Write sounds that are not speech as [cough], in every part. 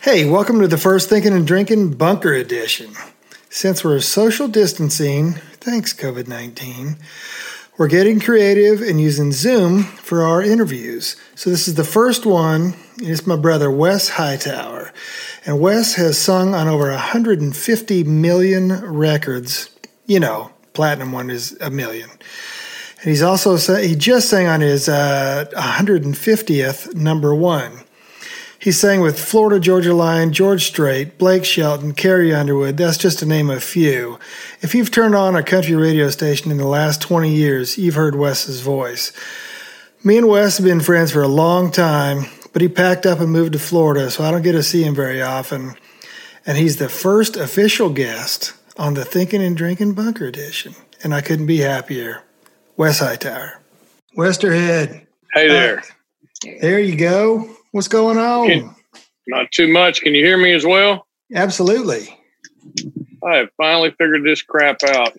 Hey, welcome to the first Thinking and Drinking Bunker Edition. Since we're social distancing, thanks COVID 19, we're getting creative and using Zoom for our interviews. So this is the first one. It's my brother, Wes Hightower. And Wes has sung on over 150 million records. You know, platinum one is a million. And he's also, he just sang on his uh, 150th number one. He sang with Florida Georgia Line, George Strait, Blake Shelton, Carrie Underwood. That's just to name a few. If you've turned on a country radio station in the last 20 years, you've heard Wes's voice. Me and Wes have been friends for a long time, but he packed up and moved to Florida, so I don't get to see him very often. And he's the first official guest on the Thinking and Drinking Bunker Edition, and I couldn't be happier. Wes Hightower. Westerhead. Hey there. Uh, there you go. What's going on? Can, not too much. Can you hear me as well? Absolutely. I have finally figured this crap out.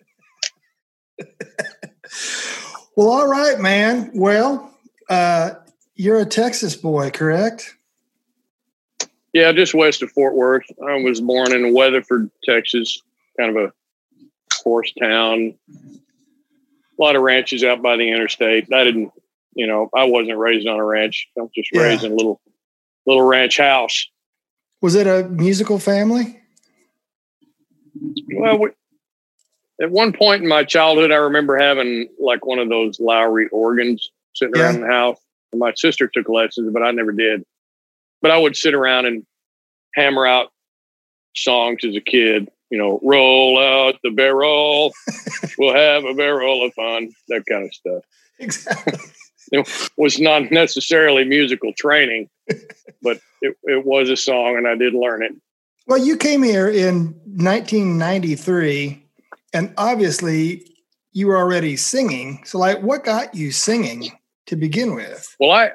[laughs] well, all right, man. Well, uh, you're a Texas boy, correct? Yeah, just west of Fort Worth. I was born in Weatherford, Texas, kind of a horse town. A lot of ranches out by the interstate. I didn't you know, I wasn't raised on a ranch. I was just yeah. raised in a little little ranch house. Was it a musical family? Well, we, at one point in my childhood, I remember having like one of those Lowrey organs sitting yeah. around the house. And my sister took lessons, but I never did. But I would sit around and hammer out songs as a kid. You know, roll out the barrel. [laughs] we'll have a barrel of fun. That kind of stuff. Exactly it was not necessarily musical training, [laughs] but it, it was a song and I did learn it. Well, you came here in 1993, and obviously you were already singing. So, like, what got you singing to begin with? Well, I,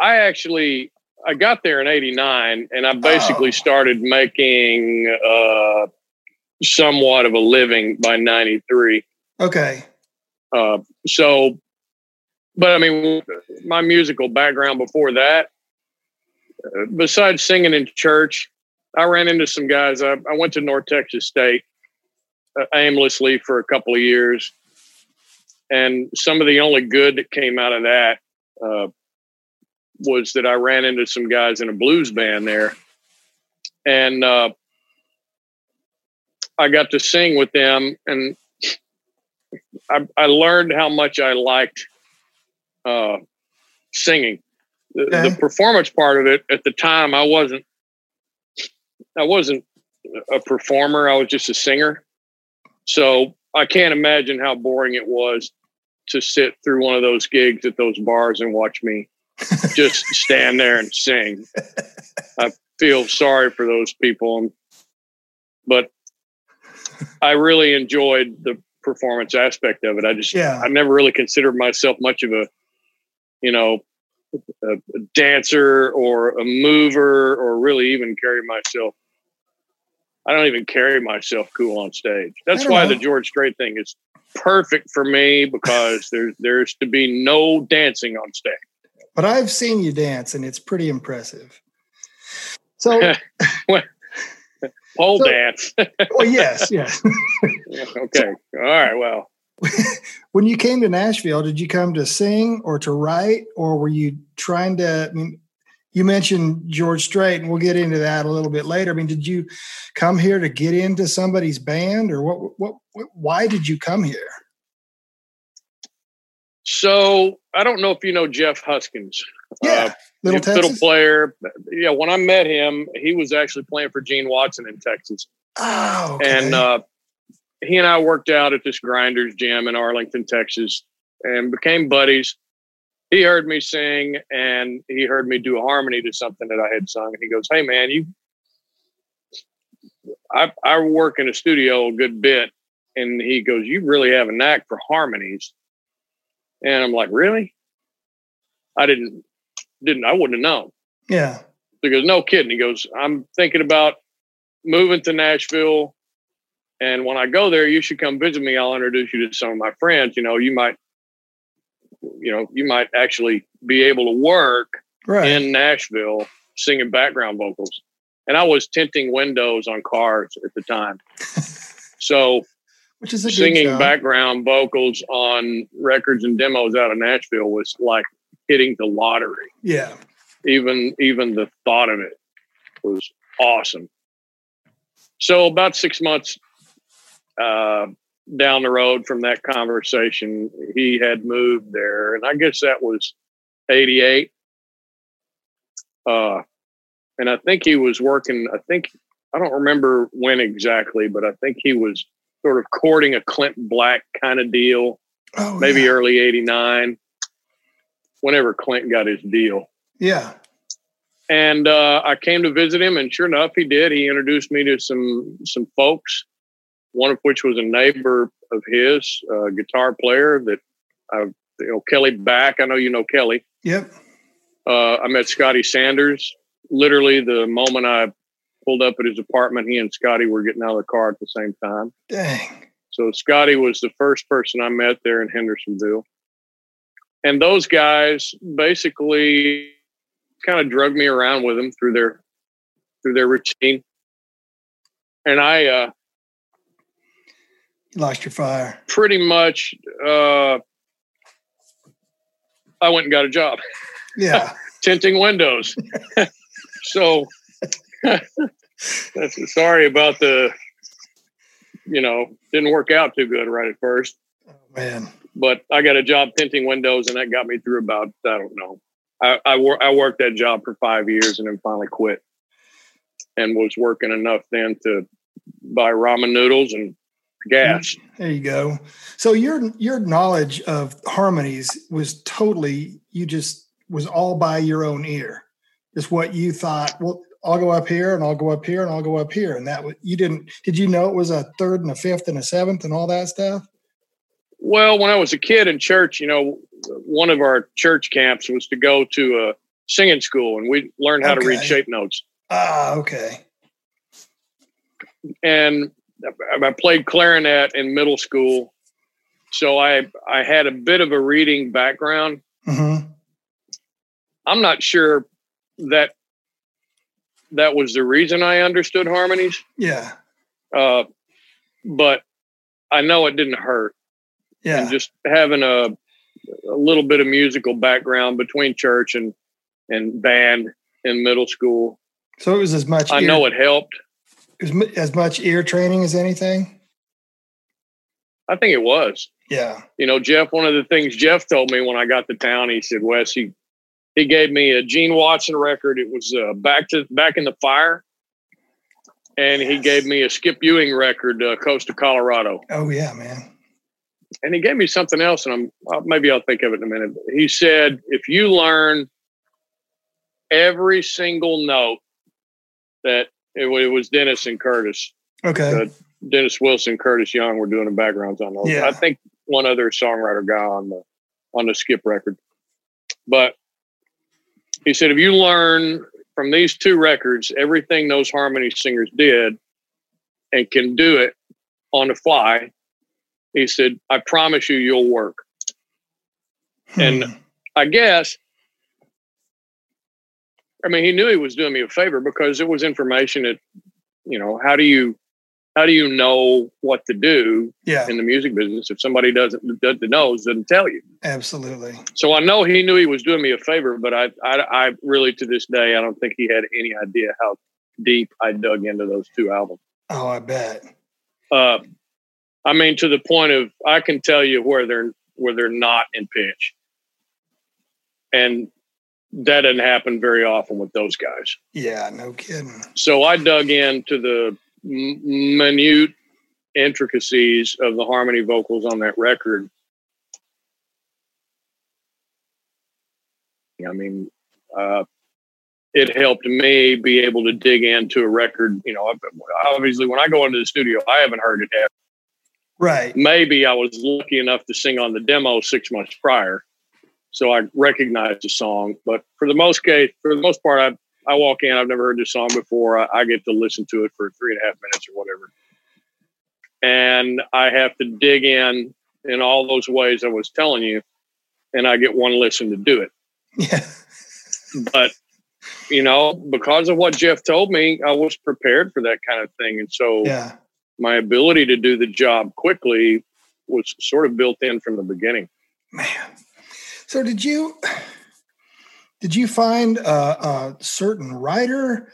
I actually, I got there in '89, and I basically oh. started making uh, somewhat of a living by '93. Okay. Uh, so but I mean, my musical background before that, uh, besides singing in church, I ran into some guys. I, I went to North Texas State uh, aimlessly for a couple of years. And some of the only good that came out of that uh, was that I ran into some guys in a blues band there. And uh, I got to sing with them. And I, I learned how much I liked uh, singing. The, okay. the performance part of it at the time, I wasn't. I wasn't a performer. I was just a singer. So I can't imagine how boring it was to sit through one of those gigs at those bars and watch me [laughs] just stand there and sing. I feel sorry for those people, but I really enjoyed the performance aspect of it. I just, yeah. I never really considered myself much of a you know, a, a dancer or a mover or really even carry myself. I don't even carry myself cool on stage. That's why know. the George Strait thing is perfect for me because there's there's to be no dancing on stage. But I've seen you dance and it's pretty impressive. So [laughs] [laughs] pole so, dance. well, yes, yes. [laughs] okay. All right. Well, [laughs] when you came to Nashville, did you come to sing or to write, or were you trying to? I mean, you mentioned George Strait, and we'll get into that a little bit later. I mean, did you come here to get into somebody's band, or what? What? what why did you come here? So I don't know if you know Jeff Huskins. Yeah, uh, little fiddle player. Yeah, when I met him, he was actually playing for Gene Watson in Texas. Oh, okay. and uh, he and I worked out at this grinders gym in Arlington, Texas, and became buddies. He heard me sing and he heard me do a harmony to something that I had sung. And he goes, Hey man, you I, I work in a studio a good bit. And he goes, You really have a knack for harmonies. And I'm like, Really? I didn't didn't I wouldn't have known. Yeah. He goes, No kidding. He goes, I'm thinking about moving to Nashville and when I go there, you should come visit me. I'll introduce you to some of my friends. You know, you might, you know, you might actually be able to work right. in Nashville singing background vocals. and I was tinting windows on cars at the time. [laughs] so, which is a singing background vocals on records and demos out of Nashville was like hitting the lottery. Yeah. Even even the thought of it was awesome. So about six months uh, down the road from that conversation, he had moved there, and I guess that was '88. Uh, and I think he was working. I think I don't remember when exactly, but I think he was sort of courting a Clint Black kind of deal. Oh, maybe yeah. early '89, whenever Clint got his deal. Yeah. And uh, I came to visit him, and sure enough, he did. He introduced me to some some folks, one of which was a neighbor of his, a guitar player that I, you know, Kelly Back. I know you know Kelly. Yep. Uh, I met Scotty Sanders. Literally, the moment I pulled up at his apartment, he and Scotty were getting out of the car at the same time. Dang. So Scotty was the first person I met there in Hendersonville. And those guys basically kind of drug me around with them through their through their routine. And I uh you lost your fire. Pretty much uh I went and got a job. Yeah. [laughs] Tinting windows. [laughs] so [laughs] that's sorry about the you know, didn't work out too good right at first. Oh man. But I got a job tinting windows and that got me through about I don't know I, I, wor- I worked that job for five years and then finally quit and was working enough then to buy ramen noodles and gas. There you go. So your your knowledge of harmonies was totally you just was all by your own ear. Just what you thought. Well, I'll go up here and I'll go up here and I'll go up here, and that you didn't. Did you know it was a third and a fifth and a seventh and all that stuff? Well, when I was a kid in church, you know, one of our church camps was to go to a singing school and we learned how okay. to read shape notes. Ah, okay. And I played clarinet in middle school. So I I had a bit of a reading background. Mm-hmm. I'm not sure that that was the reason I understood harmonies. Yeah. Uh, but I know it didn't hurt. Yeah. And just having a a little bit of musical background between church and and band in middle school. So it was as much. I ear, know it helped. Was as much ear training as anything. I think it was. Yeah. You know, Jeff. One of the things Jeff told me when I got to town, he said, "Wes, he he gave me a Gene Watson record. It was uh, back to back in the fire." And he gave me a Skip Ewing record, uh, Coast of Colorado. Oh yeah, man and he gave me something else, and I'm uh, maybe I'll think of it in a minute. He said, if you learn every single note that it, it was Dennis and Curtis, okay, uh, Dennis Wilson, Curtis Young were doing the backgrounds on those. Yeah. I think one other songwriter guy on the on the Skip record, but he said if you learn from these two records everything those harmony singers did and can do it on the fly he said, I promise you, you'll work. Hmm. And I guess, I mean, he knew he was doing me a favor because it was information that, you know, how do you, how do you know what to do yeah. in the music business if somebody doesn't doesn't knows doesn't tell you? Absolutely. So I know he knew he was doing me a favor, but I, I, I really to this day I don't think he had any idea how deep I dug into those two albums. Oh, I bet. Uh, I mean, to the point of I can tell you where they're where they're not in pitch, and that doesn't happen very often with those guys. Yeah, no kidding. So I dug into the minute intricacies of the harmony vocals on that record. I mean, uh, it helped me be able to dig into a record. You know, obviously, when I go into the studio, I haven't heard it yet. Right. Maybe I was lucky enough to sing on the demo six months prior, so I recognize the song. But for the most case, for the most part, I I walk in. I've never heard this song before. I, I get to listen to it for three and a half minutes or whatever, and I have to dig in in all those ways I was telling you, and I get one listen to do it. Yeah. [laughs] but you know, because of what Jeff told me, I was prepared for that kind of thing. And so yeah. my ability to do the job quickly was sort of built in from the beginning. Man. So did you did you find a, a certain writer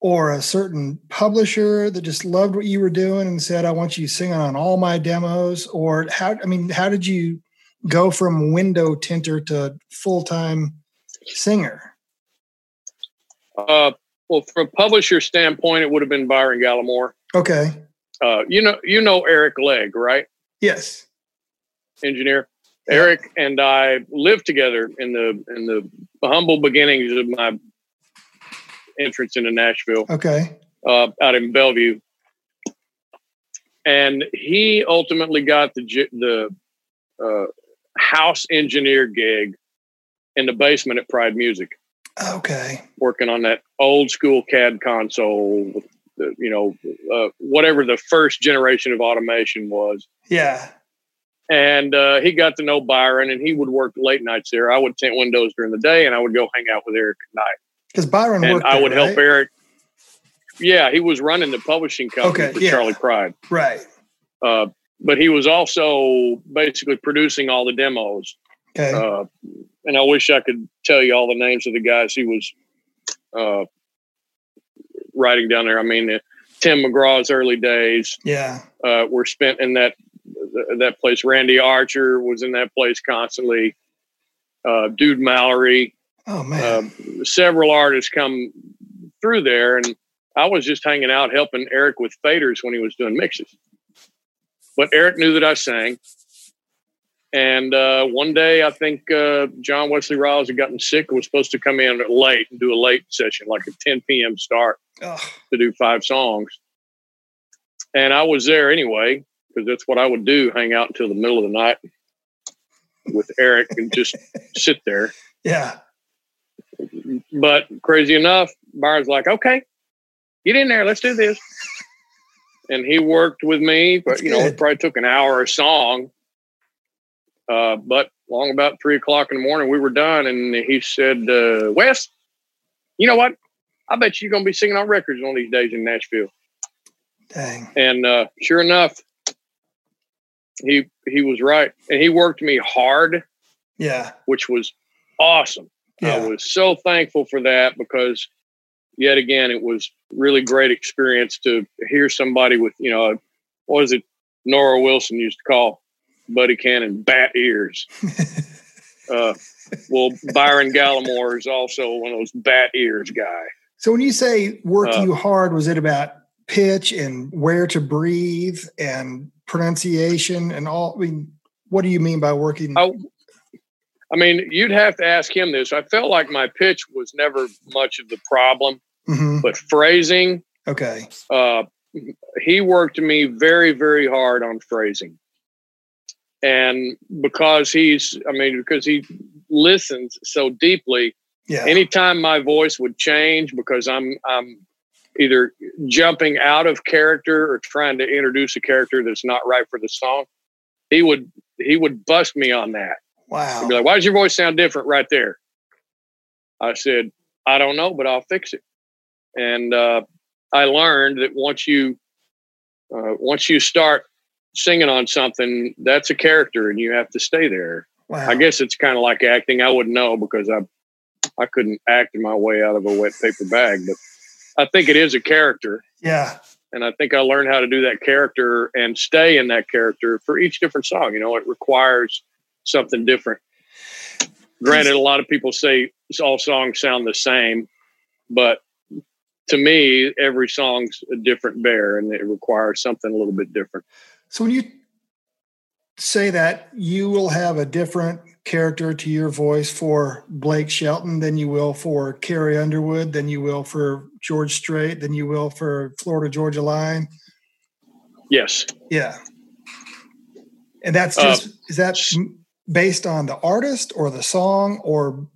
or a certain publisher that just loved what you were doing and said, I want you singing on all my demos? Or how, I mean, how did you go from window tinter to full time singer? Uh, well, from a publisher standpoint, it would have been Byron Gallimore. Okay. Uh, you know, you know Eric Legg, right? Yes. Engineer. Eric and I lived together in the in the humble beginnings of my entrance into Nashville. Okay. Uh, out in Bellevue, and he ultimately got the the uh, house engineer gig in the basement at Pride Music. Okay. Working on that old school CAD console with the, you know, uh, whatever the first generation of automation was. Yeah. And uh, he got to know Byron, and he would work late nights there. I would tint windows during the day, and I would go hang out with Eric at night. Because Byron and I would there, help Eric. Yeah, he was running the publishing company okay, for yeah. Charley Pride. Right. Uh, but he was also basically producing all the demos. Okay. Uh, and I wish I could tell you all the names of the guys he was uh, writing down there. I mean, uh, Tim McGraw's early days, yeah, uh, were spent in that that place. Randy Archer was in that place constantly. Uh, Dude Mallory. Oh man, uh, several artists come through there, and I was just hanging out helping Eric with faders when he was doing mixes. But Eric knew that I sang. And uh, one day, I think uh, John Wesley Ryles had gotten sick and was supposed to come in late and do a late session, like a 10 p.m. start Ugh. to do five songs. And I was there anyway, because that's what I would do hang out until the middle of the night with Eric and just sit there. Yeah. But crazy enough, Byron's like, okay, get in there, let's do this. And he worked with me, but you know, it probably took an hour a song. Uh, but long about three o'clock in the morning, we were done, and he said, uh, "Wes, you know what? I bet you're gonna be singing on records one of these days in Nashville." Dang. And uh, sure enough, he he was right, and he worked me hard, Yeah. which was awesome. I was so thankful for that because yet again it was really great experience to hear somebody with you know what was it Norro Wilson used to call Buddy Cannon bat ears. [laughs] Uh, well, Byron Gallimore is also one of those bat ears guy. so when you say work Uh, you hard, was it about pitch and where to breathe and pronunciation and all? I mean, what do you mean by working? I, I mean, you'd have to ask him this. I felt like my pitch was never much of the problem, Mhm. but phrasing, Okay. uh, he worked me very, very hard on phrasing. And because he's, I mean, because he listens so deeply, Yeah. anytime my voice would change because I'm, I'm either jumping out of character or trying to introduce a character that's not right for the song, he would, he would bust me on that. wow. He'd be like, why does your voice sound different right there? I said, I don't know, but I'll fix it. And uh, I learned that once you uh, once you start singing on something, that's a character, and you have to stay there. wow. I guess it's kind of like acting. I wouldn't know because I I couldn't act my way out of a wet paper bag, but I think it is a character, Yeah. and I think I learned how to do that character and stay in that character for each different song. You know, it requires something different. Granted, a lot of people say all songs sound the same, but to me, every song's a different bear, and it requires something a little bit different. So when you say that, you will have a different character to your voice for Blake Shelton than you will for Carrie Underwood, than you will for George Strait, than you will for Florida Georgia Line. Yes, Yeah. And that's Uh, just is that based on the artist or the song or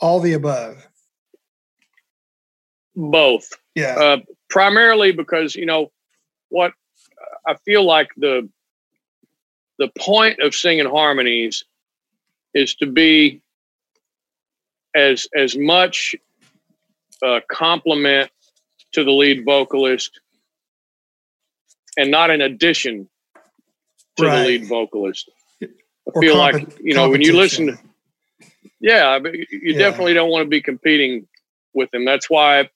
all the above? both. Yeah. Uh, primarily because you know what I feel like the the point of singing harmonies is to be as as much a complement to the lead vocalist and not an addition to right. the lead vocalist. I or feel comp- like, you know, when you listen to, yeah, you yeah. definitely don't want to be competing with them. That's why,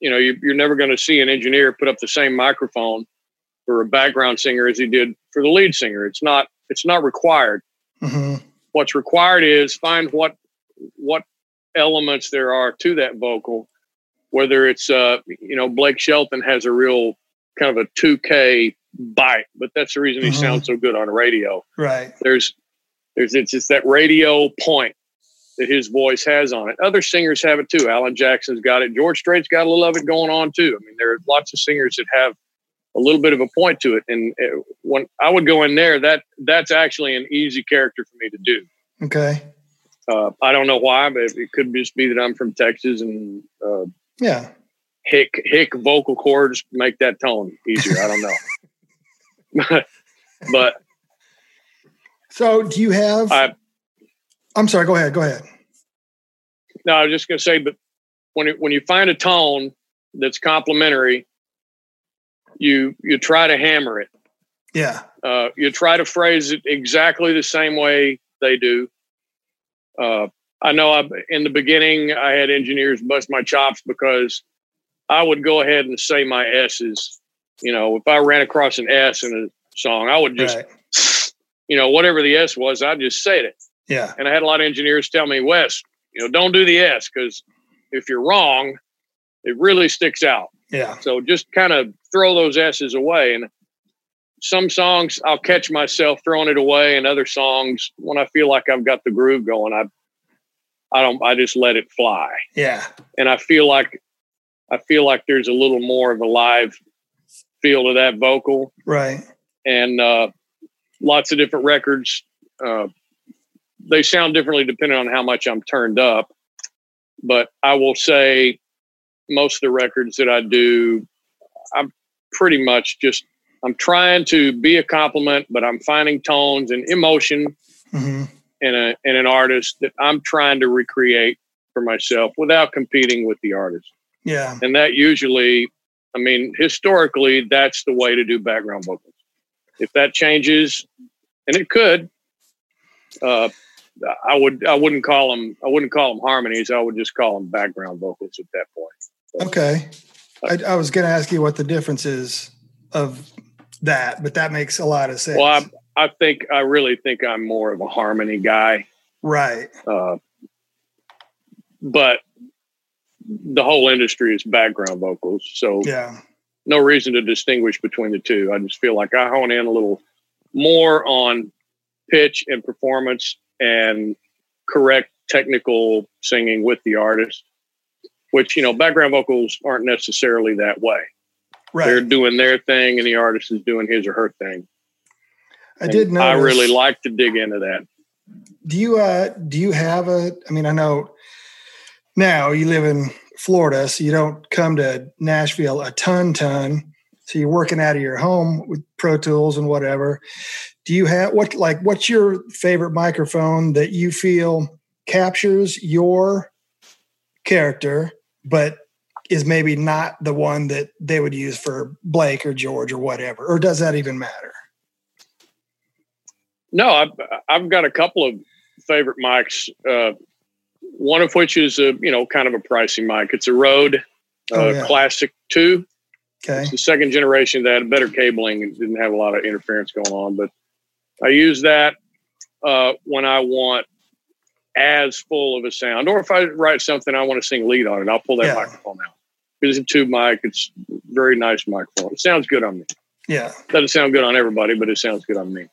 you know, you, you're never going to see an engineer put up the same microphone for a background singer as he did for the lead singer. It's not, it's not required. Mm-hmm. What's required is find what, what elements there are to that vocal, whether it's, uh, you know, Blake Shelton has a real kind of a 2K bite, but that's the reason he mm-hmm. sounds so good on radio. Right. There's, there's, it's just that radio point that his voice has on it. Other singers have it too. Alan Jackson's got it. George Strait's got a little of it going on too. I mean, there are lots of singers that have a little bit of a point to it. And uh, when I would go in there, that that's actually an easy character for me to do. Okay. Uh, I don't know why, but it could just be that I'm from Texas and uh, yeah, hick hick vocal cords make that tone easier. I don't know, [laughs] but so do you have? I, I'm sorry. Go ahead. Go ahead. No, I was just going to say, but when it, when you find a tone that's complementary, you you try to hammer it. Yeah. Uh, you try to phrase it exactly the same way they do. Uh, I know I, in the beginning I had engineers bust my chops because I would go ahead and say my S's. You know, if I ran across an S in a song, I would just, right. you know, whatever the S was, I'd just said it. Yeah. And I had a lot of engineers tell me, Wes, you know, don't do the S because if you're wrong, it really sticks out. Yeah. So just kind of throw those S's away. And some songs I'll catch myself throwing it away, and other songs when I feel like I've got the groove going, I I don't I just let it fly. Yeah. And I feel like I feel like there's a little more of a live feel to that vocal. Right. And uh, lots of different records. Uh, they sound differently depending on how much I'm turned up. But I will say most of the records that I do, I'm pretty much just I'm trying to be a compliment, but I'm finding tones and emotion mm-hmm. in a in an artist that I'm trying to recreate for myself without competing with the artist. Yeah. And that usually, I mean, historically, that's the way to do background vocals. If that changes, and it could, uh, I would I wouldn't call them I wouldn't call them harmonies. I would just call them background vocals at that point. Okay. I, I was going to ask you what the difference is of that, but that makes a lot of sense. Well, I, I think I really think I'm more of a harmony guy. Right. Uh, but the whole industry is background vocals. So yeah, no reason to distinguish between the two. I just feel like I hone in a little more on pitch and performance and correct technical singing with the artist, which, you know, background vocals aren't necessarily that way. Right. They're doing their thing and the artist is doing his or her thing. I and did know. I really like to dig into that. Do you uh do you have a I mean I know now you live in Florida, so you don't come to Nashville a ton, ton. So you're working out of your home with Pro Tools and whatever. Do you have what like what's your favorite microphone that you feel captures your character, but is maybe not the one that they would use for Blake or George or whatever? Or does that even matter? No, I've I've got a couple of favorite mics. Uh, one of which is a you know kind of a pricey mic. It's a Rode uh, oh, yeah. Classic Two. Okay. It's the second generation that had better cabling and didn't have a lot of interference going on. But I use that uh, when I want as full of a sound, or if I write something I want to sing lead on it, I'll pull that yeah. microphone out. It's a tube mic. It's very nice microphone. It sounds good on me. Yeah. Doesn't sound good on everybody, but it sounds good on me.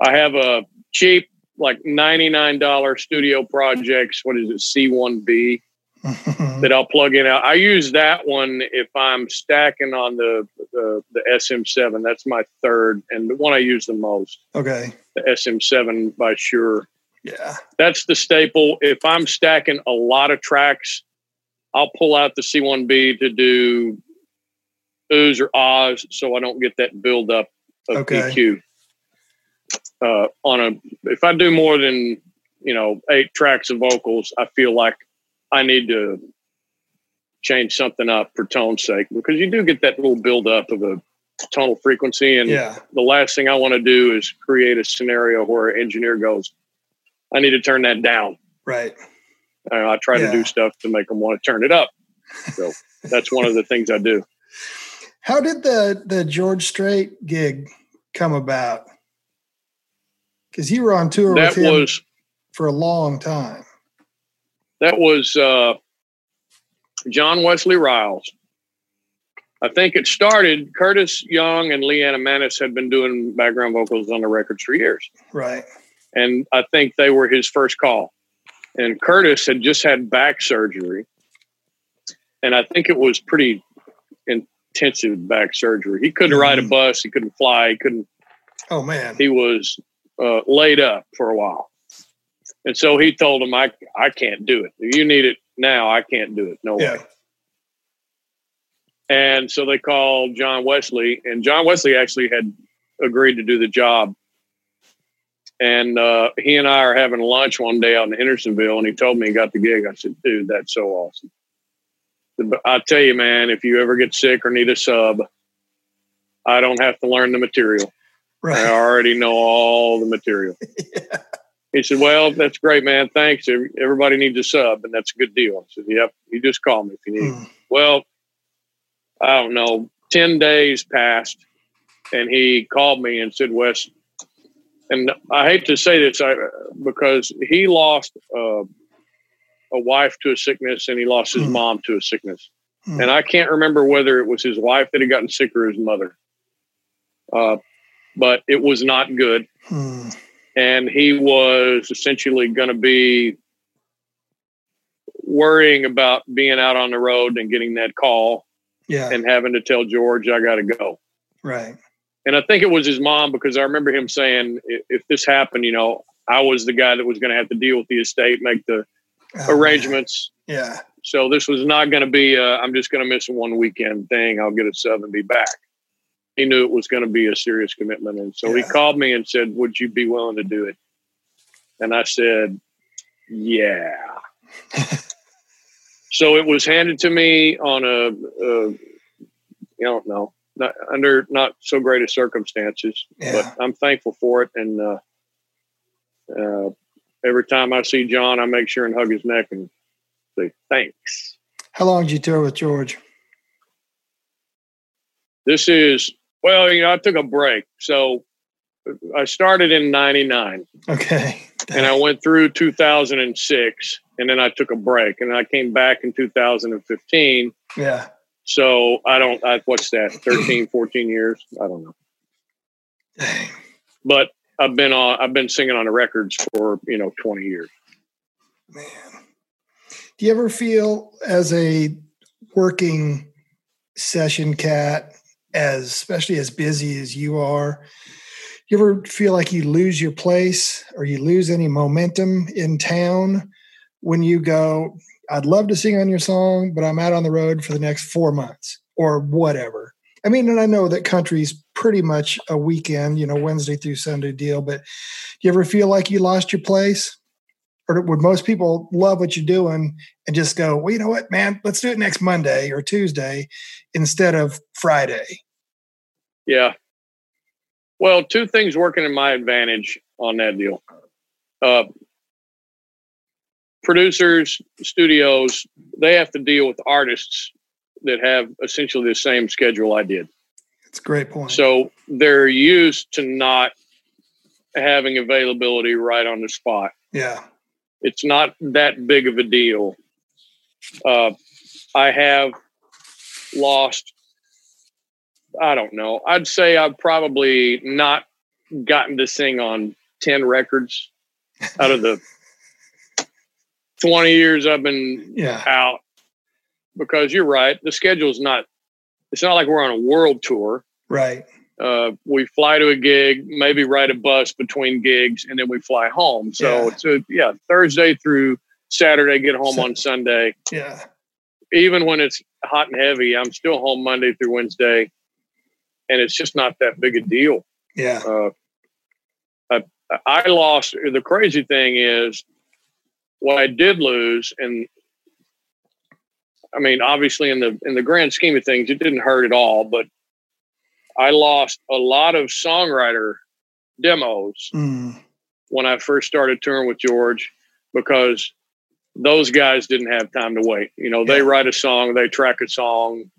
I have a cheap like $99 studio projects. What is it? C1B [laughs] that I'll plug in. I use that one if I'm stacking on the, the, the SM7. That's my third and the one I use the most. Okay. The SM7 by Shure. Yeah. That's the staple. If I'm stacking a lot of tracks, I'll pull out the C1B to do oohs or ahs so I don't get that buildup of okay. EQ uh, on a if I do more than you know eight tracks of vocals, I feel like I need to change something up for tone's sake because you do get that little buildup of a tonal frequency. And yeah. the last thing I want to do is create a scenario where an engineer goes, I need to turn that down. Right. Uh, I try yeah. to do stuff to make them want to turn it up. So that's one of the things I do. How did the the George Strait gig come about? Because you were on tour that with him was, for a long time. That was uh, John Wesley Ryles. I think it started. Curtis Young and Liana Manis had been doing background vocals on the records for years. Right. And I think they were his first call. And Curtis had just had back surgery. And I think it was pretty intensive back surgery. He couldn't mm-hmm. ride a mm-hmm. bus. He couldn't fly. He couldn't. Oh, man. He was uh, laid up for a while. And so he told him, I, I can't do it. You need it now. I can't do it. No yeah. way. And so they called John Wesley, and John Wesley actually had agreed to do the job. And uh, he and I are having lunch one day out in Hendersonville, and he told me he got the gig. I said, "Dude, that's so awesome." I tell you, man, if you ever get sick or need a sub, I don't have to learn the material. Right. I already know all the material. [laughs] yeah. He said, Well, that's great, man. Thanks. Everybody needs a sub, and that's a good deal. I said, Yep, you just call me if you need. Mm. Well, I don't know, 10 days passed, and he called me and said, Wes, and I hate to say this I, because he lost uh, a wife to a sickness and he lost his mm. mom to a sickness. Mm. And I can't remember whether it was his wife that had gotten sick or his mother. Uh, but it was not good. Mm. And he was essentially going to be worrying about being out on the road and getting that call yeah. and having to tell George, I got to go. Right. And I think it was his mom because I remember him saying, if this happened, you know, I was the guy that was going to have to deal with the estate, make the oh, arrangements. Man. Yeah. So this was not going to be, i I'm just going to miss one weekend thing. I'll get a sub and be back. He knew it was going to be a serious commitment. And so yeah. he called me and said, Would you be willing to do it? And I said, Yeah. [laughs] so it was handed to me on a, a you don't know, not, under not so great of circumstances, yeah. but I'm thankful for it. And uh, uh, every time I see John, I make sure and hug his neck and say thanks. How long did you tour with George? This is well, you know, I took a break, so I started in '99. Okay. and I went through 2006, and then I took a break, and I came back in 2015. Yeah. So I don't. I, what's that? 13, 14 years? I don't know. But I've been on. I've been singing on the records for you know 20 years. Man, do you ever feel as a working session cat, as especially as busy as you are, you ever feel like you lose your place or you lose any momentum in town when you go? I'd love to sing on your song, but I'm out on the road for the next four months or whatever. I mean, and I know that country's pretty much a weekend, you know, Wednesday through Sunday deal, but do you ever feel like you lost your place? Or would most people love what you're doing and just go, well, you know what, man, let's do it next Monday or Tuesday instead of Friday? Yeah. Well, two things working in my advantage on that deal. Uh, producers, studios, they have to deal with artists that have essentially the same schedule I did. That's a great point. So they're used to not having availability right on the spot. Yeah. It's not that big of a deal. Uh, I have lost, I don't know, I'd say I've probably not gotten to sing on 10 records out of the [laughs] 20 years I've been yeah. out because you're right. The schedule is not, it's not like we're on a world tour. Right. Uh, we fly to a gig, maybe ride a bus between gigs, and then we fly home. So yeah. it's a, yeah, Thursday through Saturday, get home on Sunday. Yeah. Even when it's hot and heavy, I'm still home Monday through Wednesday, and it's just not that big a deal. Yeah. Uh, I, I lost. The crazy thing is, what I did lose, and I mean, obviously in the in the grand scheme of things, it didn't hurt at all. But I lost a lot of songwriter demos mm. when I first started touring with George because those guys didn't have time to wait. You know, they write a song, they track a song.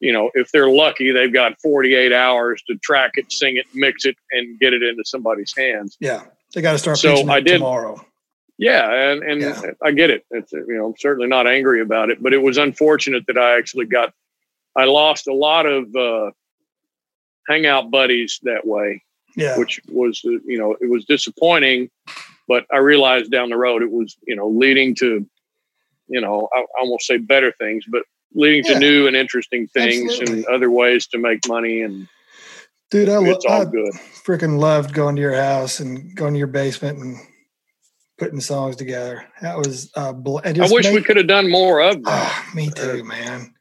You know, if they're lucky, they've got 48 hours to track it, sing it, mix it, and get it into somebody's hands. Yeah, they got to start. So I did tomorrow. Yeah, and and yeah. I get it. It's you know, I'm certainly not angry about it, but it was unfortunate that I actually got. I lost a lot of uh, hangout buddies that way. Yeah, which was uh, you know it was disappointing but I realized down the road it was, you know, leading to, you know, I, I won't say better things, but leading yeah. to new and interesting things Absolutely. and other ways to make money. And dude, I, it's all I good. Freaking loved going to your house and going to your basement and putting songs together. That was, uh, bl- I wish made, we could have done more of that. Oh, me too, man.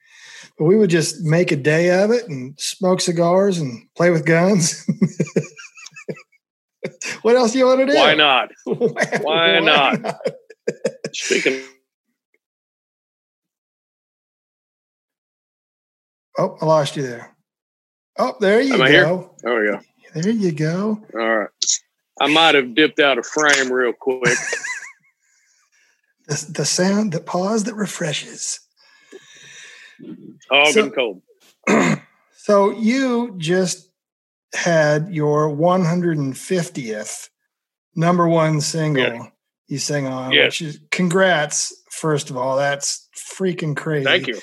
But we would just make a day of it and smoke cigars and play with guns. [laughs] what else do you want to do? Why not? [laughs] Why, Why not? not? Speaking. Oh, I lost you there. Oh, there you Am go. Here? There we go. There you go. All right. I might have dipped out of frame real quick. [laughs] the, the sound, the pause that refreshes. Hog so, and cold. [clears throat] so you just had your 150th number one single yeah. you sing on, yes. which is congrats, first of all. That's freaking crazy. Thank you.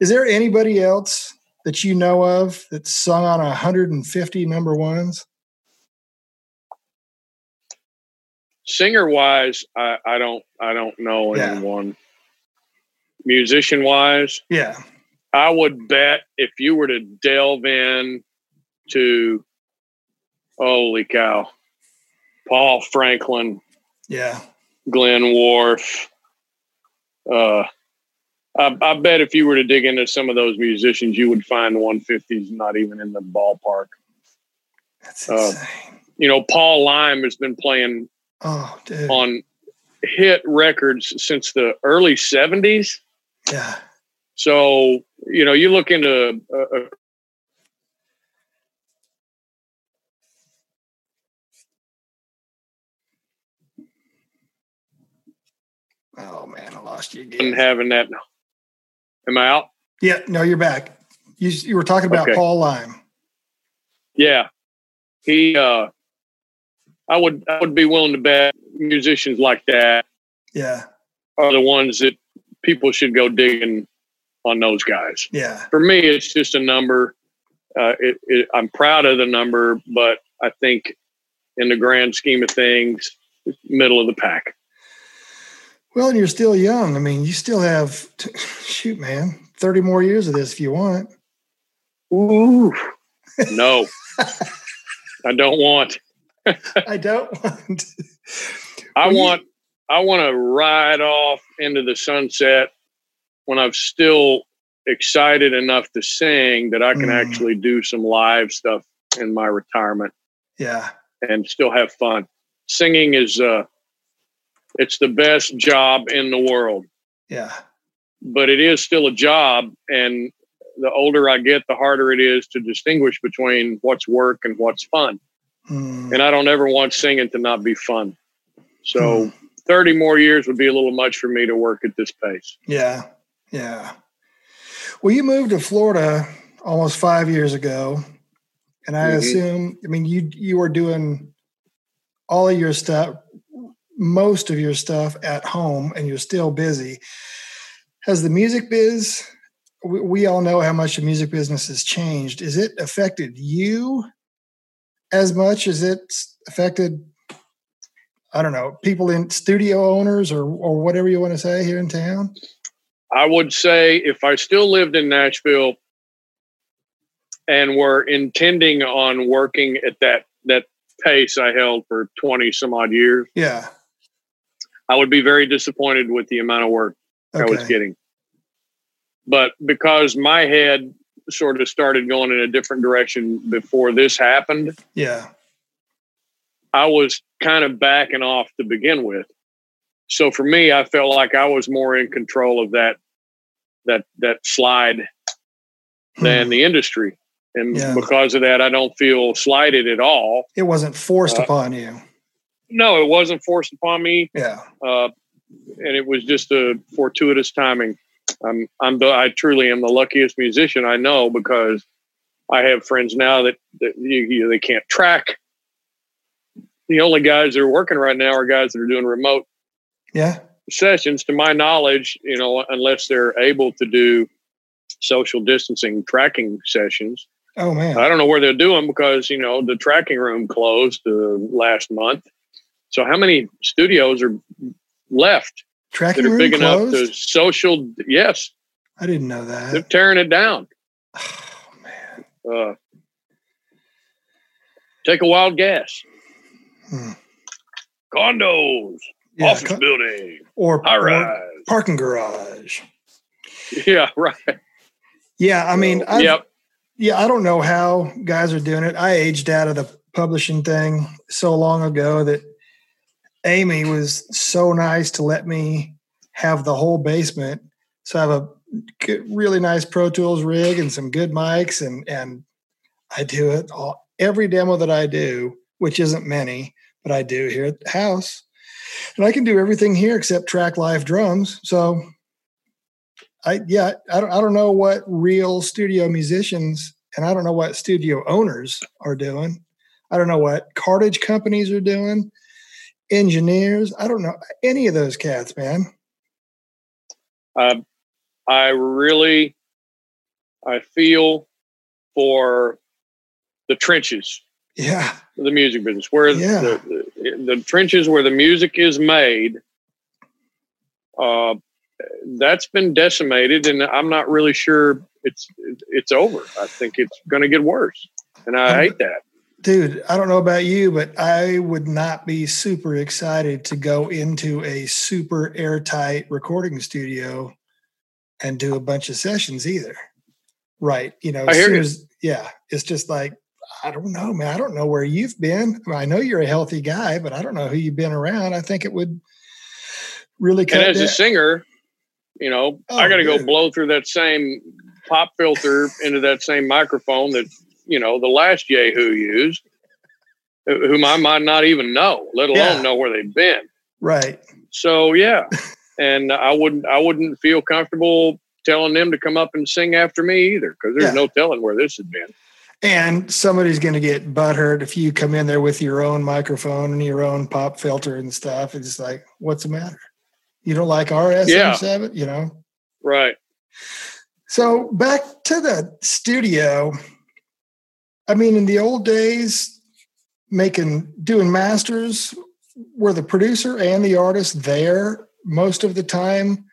Is there anybody else that you know of that's sung on 150 number ones? Singer wise, I, I don't I don't know yeah. anyone. Musician wise, yeah. I would bet if you were to delve in to holy cow, Paul Franklin, yeah, Glen Worf, Uh, I, I, bet if you were to dig into some of those musicians, you would find 150s not even in the ballpark. That's uh, insane. Uh, you know, Paul Leim has been playing oh, on hit records since the early 70s. Yeah. So, you know, you look into a, a Oh man, I lost you again. having that. Am I out? Yeah, no, you're back. You you were talking about okay. Paul Leim. Yeah, he. uh I would I would be willing to bet musicians like that. Yeah, are the ones that people should go digging on those guys. Yeah. For me, it's just a number. Uh, it, it, I'm proud of the number, but I think in the grand scheme of things, middle of the pack. Well, and you're still young. I mean, you still have, [laughs] shoot, man, 30 more years of this if you want. Ooh, [laughs] no, I don't want. I don't [laughs] want. I well, want, I want to ride off into the sunset when I'm still excited enough to sing that I can mm. actually do some live stuff in my retirement. Yeah. And still have fun. Singing is, uh, it's the best job in the world. Yeah. But it is still a job. And the older I get, the harder it is to distinguish between what's work and what's fun. Mm. And I don't ever want singing to not be fun. So mm. 30 more years would be a little much for me to work at this pace. Yeah. Yeah. Well, you moved to Florida almost five years ago. And I mm-hmm. assume, I mean, you you were doing all of your stuff most of your stuff at home and you're still busy. Has the music biz, we, we all know how much the music business has changed. Is it affected you as much as it's affected, I don't know, people in studio owners or, or whatever you want to say here in town? I would say if I still lived in Nashville and were intending on working at that that pace I held for 20 some odd years. Yeah. I would be very disappointed with the amount of work okay. I was getting. But because my head sort of started going in a different direction before this happened. Yeah. I was kind of backing off to begin with. So for me, I felt like I was more in control of that that that slide than Hmm. the industry. And Yeah. because of that, I don't feel slighted at all. It wasn't forced Uh, upon you. No, it wasn't forced upon me, Yeah. uh, and it was just a fortuitous timing. I'm, I'm the, I truly am the luckiest musician I know because I have friends now that, that you, you, they can't track. The only guys that are working right now are guys that are doing remote Yeah. sessions. To my knowledge, you know, unless they're able to do social distancing tracking sessions, Oh man. I don't know where they're doing because you know the tracking room closed uh, last month. So how many studios are left Tracking that are big closed? enough to social? Yes, I didn't know that. they're tearing it down. [sighs] Oh man. Uh, take a wild guess. Hmm. Condos, Yeah. office co- building, or, or parking garage. Yeah, [laughs] right. Yeah. I mean, yep. yeah, I don't know how guys are doing it. I aged out of the publishing thing so long ago that Amy was so nice to let me have the whole basement. So I have a good, really nice Pro Tools rig and some good mics, and and I do it all. Every demo that I do, which isn't many, but I do here at the house, and I can do everything here except track live drums. So I yeah, I don't I don't know what real studio musicians and I don't know what studio owners are doing. I don't know what cartage companies are doing, engineers. I don't know any of those cats, man. Uh, I really, I feel for the trenches Yeah, the music business, where Yeah. the, the, the trenches where the music is made. Uh, that's been decimated, and I'm not really sure it's it's over. I think it's going to get worse, and I Um, hate that. Dude, I don't know about you, but I would not be super excited to go into a super airtight recording studio and do a bunch of sessions either. Right. You know, I as hear you. yeah, it's just like, I don't know, man. I don't know where you've been. I, I know you're a healthy guy, but I don't know who you've been around. I think it would really cut And as down- a singer, you know, I Oh, got to go blow through that same pop filter into that same microphone that you know the last Yahoo used, whom I might not even know, let alone Yeah. know where they've been. right. So yeah, [laughs] and I wouldn't I wouldn't feel comfortable telling them to come up and sing after me either because there's Yeah. no telling where this has been. And somebody's going to get butthurt if you come in there with your own microphone and your own pop filter and stuff. It's like, what's the matter? You don't like our SM7, you know? Right. So back to the studio. I mean, in the old days, making doing masters, were the producer and the artist there most of the time?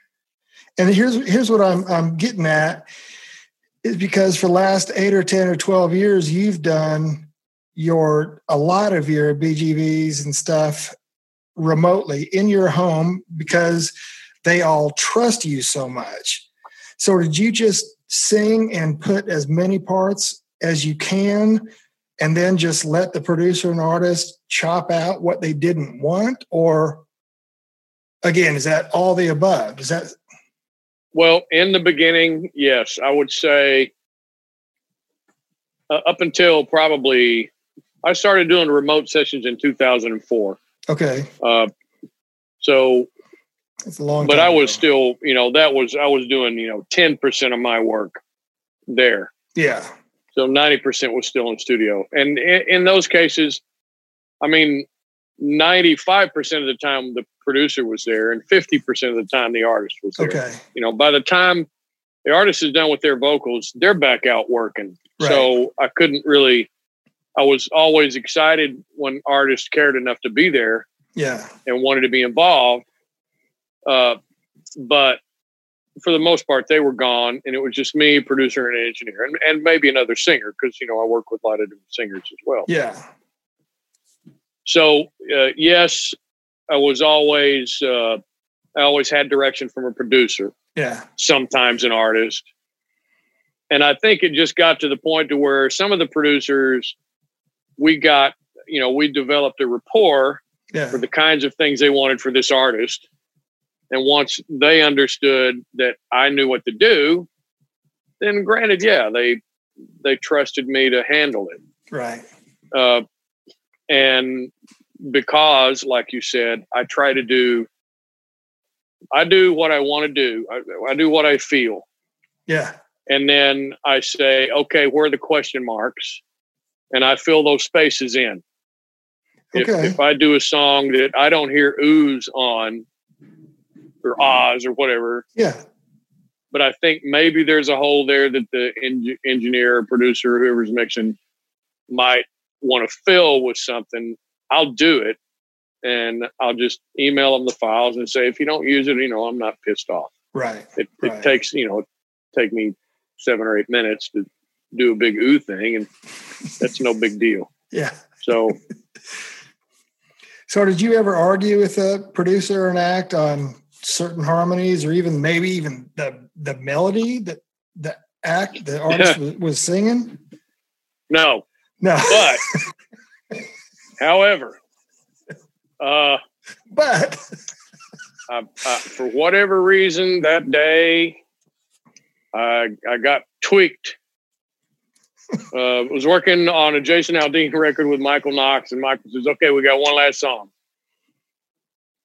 And here's here's what I'm I'm getting at is because for the last eight or ten or twelve years, you've done your a lot of your BGVs and stuff remotely in your home because they all trust you so much. So did you just sing and put as many parts as you can and then just let the producer and artist chop out what they didn't want or again is that all the above is that Well, in the beginning, yes, I would say uh, up until probably I started doing remote sessions in 2004. okay Uh, so, it's a long but I was ago. still, you know, that was I was doing, you know, 10% of my work there. yeah So 90% was still in studio. And in, in those cases, I mean, 95% of the time the producer was there and 50% of the time the artist was there. okay You know, by the time the artist is done with their vocals, they're back out working. So I couldn't really, I was always excited when artists cared enough to be there yeah and wanted to be involved. Uh, but for the most part, they were gone, and it was just me, producer, and engineer, and, and maybe another singer because you know I work with a lot of different singers as well. yeah. So uh, yes, I was always uh, I always had direction from a producer, yeah. Sometimes an artist, and I think it just got to the point to where some of the producers we got you know we developed a rapport yeah. for the kinds of things they wanted for this artist. And once they understood that I knew what to do, then granted, yeah, they they trusted me to handle it. Right. Uh, and because, like you said, I try to do, I do what I want to do. I, I do what I feel. Yeah. And then I say, okay, where are the question marks? And I fill those spaces in. Okay. If, if I do a song that I don't hear ooze on or ahs or whatever. Yeah. But I think maybe there's a hole there that the en- engineer, producer, whoever's mixing might want to fill with something. I'll do it and I'll just email them the files and say, if you don't use it, you know, I'm not pissed off. Right. It, right. it takes, you know, take me seven or eight minutes to do a big ooh thing and that's no big deal. Yeah. So [laughs] So did you ever argue with a producer or an act on certain harmonies or even maybe even the the melody that the act the artist was, was singing? No. No. But [laughs] however, uh but I, I, for whatever reason that day I I got tweaked uh, was working on a Jason Aldean [laughs] record with Michael Knox, and Michael says, "Okay, we got one last song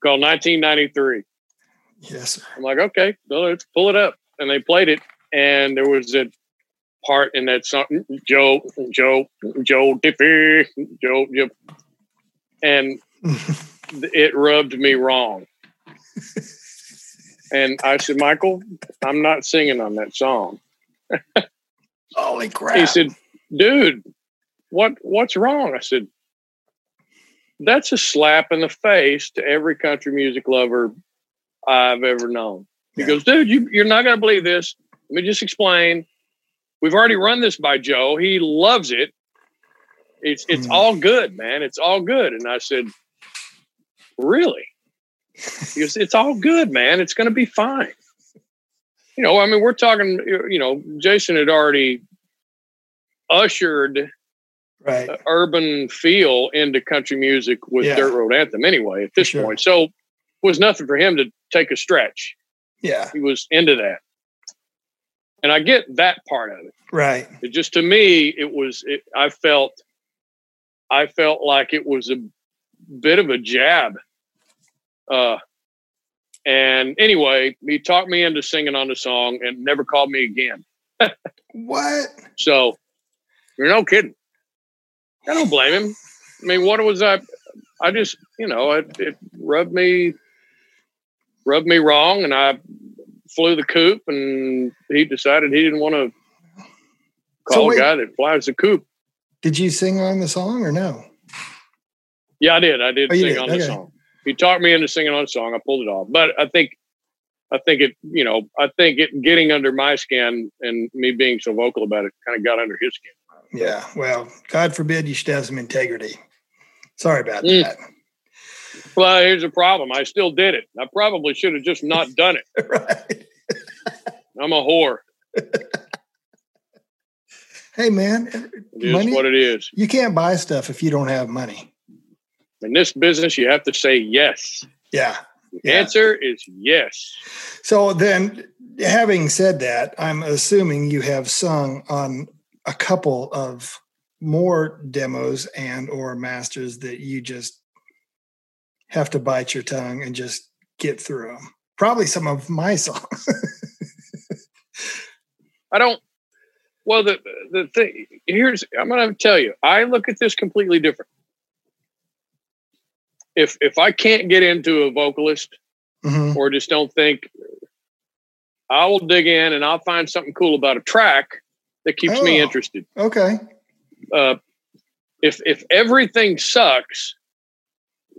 called 1993." Yes. I'm like, "Okay, let's pull it up," and they played it, and there was a part in that song, Joe, Joe, Joe Diffie, Joe, Joe, and [laughs] it rubbed me wrong. And I said, Michael, I'm not singing on that song. Holy [laughs] crap. He said, dude, what what's wrong? I said, that's a slap in the face to every country music lover I've ever known. He yeah. goes, dude, you, you're not going to believe this. Let me just explain. We've already run this by Joe. He loves it. It's it's mm. all good, man. It's all good. And I said, really? He goes, it's all good, man. It's going to be fine you know, I mean, we're talking, you know, Jason had already ushered right. urban feel into country music with yeah. Dirt Road Anthem anyway at this sure. point. So was nothing for him to take a stretch. Yeah. He was into that. And I get that part of it. Right. It just to me, it was, it, I felt, I felt like it was a bit of a jab uh, and anyway, he talked me into singing on the song and never called me again. [laughs] what? So, you're no kidding. I don't blame him. I mean, what was I? I just, you know, it, it rubbed me, rubbed me wrong, and I flew the coop, and he decided he didn't want to call so wait, a guy that flies the coop. Did you sing on the song or no? Yeah, I did. I did oh, sing did? on okay. the song he talked me into singing on a song. I pulled it off, but I think, I think it, you know, I think it getting under my skin and me being so vocal about it kind of got under his skin. Yeah. Well, God forbid you should have some integrity. Sorry about mm. that. Well, here's the problem. I still did it. I probably should have just not done it. [laughs] right. I'm a whore. hey, man. It money, is what it is. You can't buy stuff if you don't have money. In this business, you have to say yes. Yeah. The yeah. answer is yes. So then, having said that, I'm assuming you have sung on a couple of more demos and or masters that you just have to bite your tongue and just get through them. Probably some of my [laughs] songs. I don't. Well, the the thing here's I'm going to tell you. I look at this completely different if if I can't get into a vocalist mm-hmm. or just don't think, I will dig in and I'll find something cool about a track that keeps oh, me interested. Okay. Uh, if if everything sucks,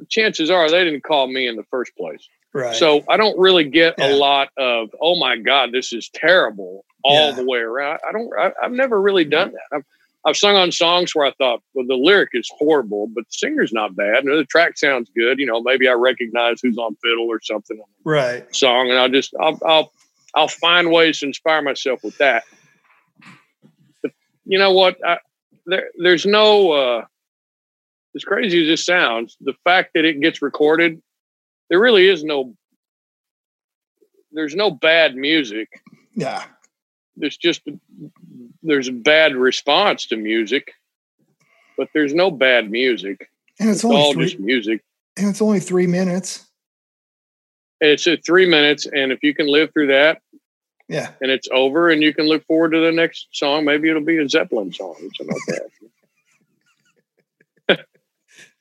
chances are they didn't call me in the first place. Right. So I don't really get yeah. a lot of oh my god, this is terrible all yeah. the way around. I don't. I, have never really done that. I've, I've sung on songs where I thought, well, the lyric is horrible, but the singer's not bad. And the track sounds good. You know, maybe I recognize who's on fiddle or something. right. Song, and I'll just I'll I'll I'll find ways to inspire myself with that. But you know what? I, there there's no. uh as crazy as this sounds, the fact that it gets recorded, there really is no there's no bad music. Yeah. There's just there's a bad response to music, but there's no bad music. And it's, it's only all three, just music. And it's only three minutes. It's at three minutes, and if you can live through that, yeah, and it's over, and you can look forward to the next song. Maybe it'll be a Zeppelin song something like that.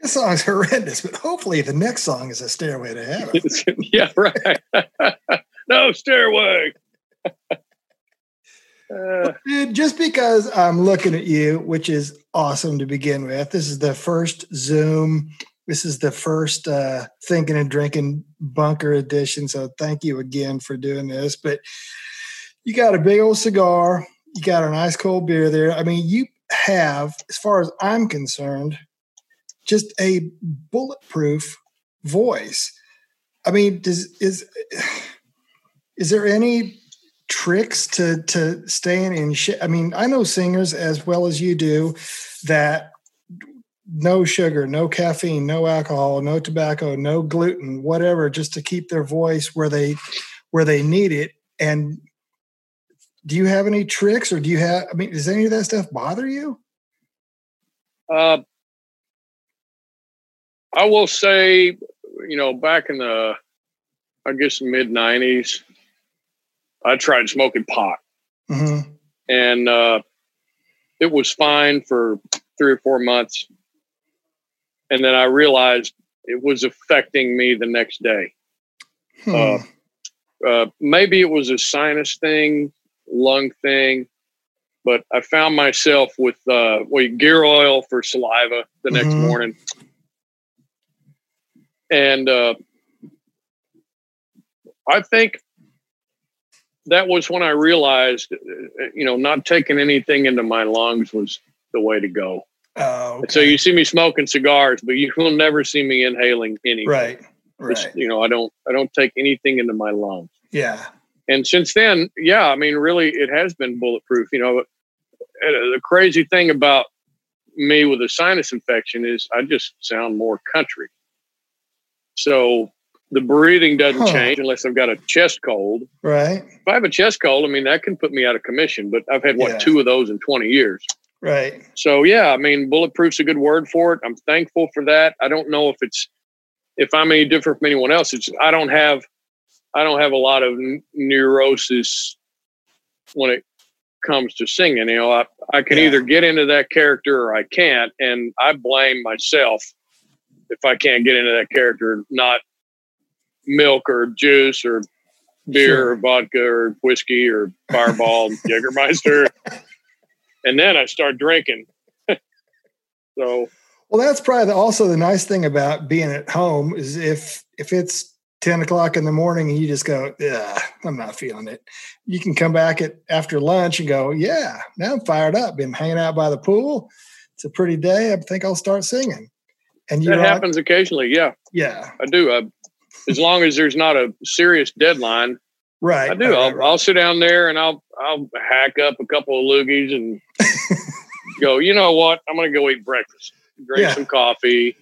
This song's [laughs] horrendous, but hopefully the next song is a Stairway to Heaven. [laughs] yeah, right. [laughs] no stairway. Uh, Dude, just because I'm looking at you, which is awesome to begin with, this is the first Zoom. This is the first uh, thinking and drinking bunker edition. So thank you again for doing this. But you got a big old cigar. You got a nice cold beer there. I mean, you have, as far as I'm concerned, just a bulletproof voice. I mean, does is is there any tricks to to staying in shape? I mean, I know singers as well as you do that no sugar, no caffeine, no alcohol, no tobacco, no gluten, whatever, just to keep their voice where they where they need it. And do you have any tricks or do you have I mean, does any of that stuff bother you? Uh I will say, you know, back in the I guess mid nineties, I tried smoking pot. Mm-hmm. And uh it was fine for three or four months and then I realized it was affecting me the next day. Hmm. Uh, uh, maybe it was a sinus thing, lung thing, but I found myself with uh, well, gear oil for saliva the next mm-hmm. morning, and uh, I think that was when I realized, uh, you know, not taking anything into my lungs was the way to go. Oh, okay. So you see me smoking cigars, but you will never see me inhaling anything. Right. Right. you know, I don't I don't take anything into my lungs. Yeah. And since then, yeah, I mean, really, it has been bulletproof. You know, the crazy thing about me with a sinus infection is I just sound more country. So the breathing doesn't huh. change unless I've got a chest cold. Right. If I have a chest cold, I mean, that can put me out of commission, but I've had, what, yeah. two of those in 20 years. Right. So yeah, I mean, bulletproof's a good word for it. I'm thankful for that. I don't know if it's if I'm any different from anyone else. It's I don't have I don't have a lot of neurosis when it comes to singing. You know, I, I can yeah. either get into that character or I can't, and I blame myself if I can't get into that character, not milk or juice or beer sure. or vodka or whiskey or fireball [laughs] jägermeister and then I start drinking. [laughs] so, well, that's probably also the nice thing about being at home is if if it's ten o'clock in the morning and you just go, yeah, I'm not feeling it. You can come back at after lunch and go, yeah, now I'm fired up. Been hanging out by the pool. It's a pretty day. I think I'll start singing. And you that happens occasionally. Yeah, yeah, I do. I, as long as there's not a serious deadline, Right. I do. Right, I'll, right. I'll sit down there and I'll I'll hack up a couple of loogies and [laughs] go. You know what? I'm going to go eat breakfast, drink yeah. some coffee,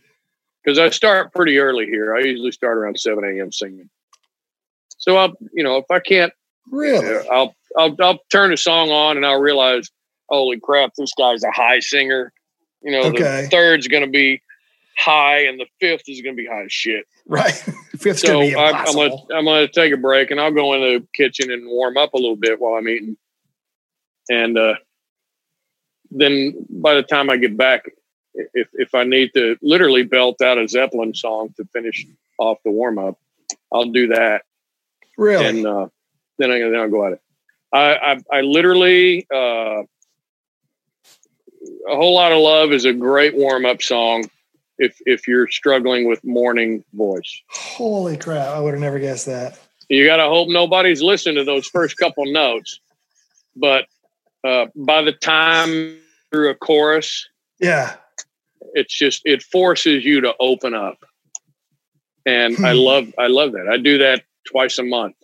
because I start pretty early here. I usually start around seven a.m. singing. So I'll, you know, if I can't, really, uh, I'll I'll I'll turn a song on and I'll realize, holy crap, this guy's a high singer. You know, okay. the third's going to be high and the fifth is going to be high as shit. Right. [laughs] Fifth so I, I'm gonna I'm gonna take a break and I'll go in the kitchen and warm up a little bit while I'm eating, and uh, then by the time I get back, if if I need to literally belt out a Zeppelin song to finish off the warm up, I'll do that. Really, and uh, then I then I'll go at it. I I, I literally. Uh, a whole lot of love is a great warm up song if if you're struggling with morning voice. Holy crap! I would have never guessed that. You got to hope nobody's listening to those first couple notes, but uh, by the time through a chorus, yeah, it's just it forces you to open up, and hmm. I love I love that. I do that twice a month.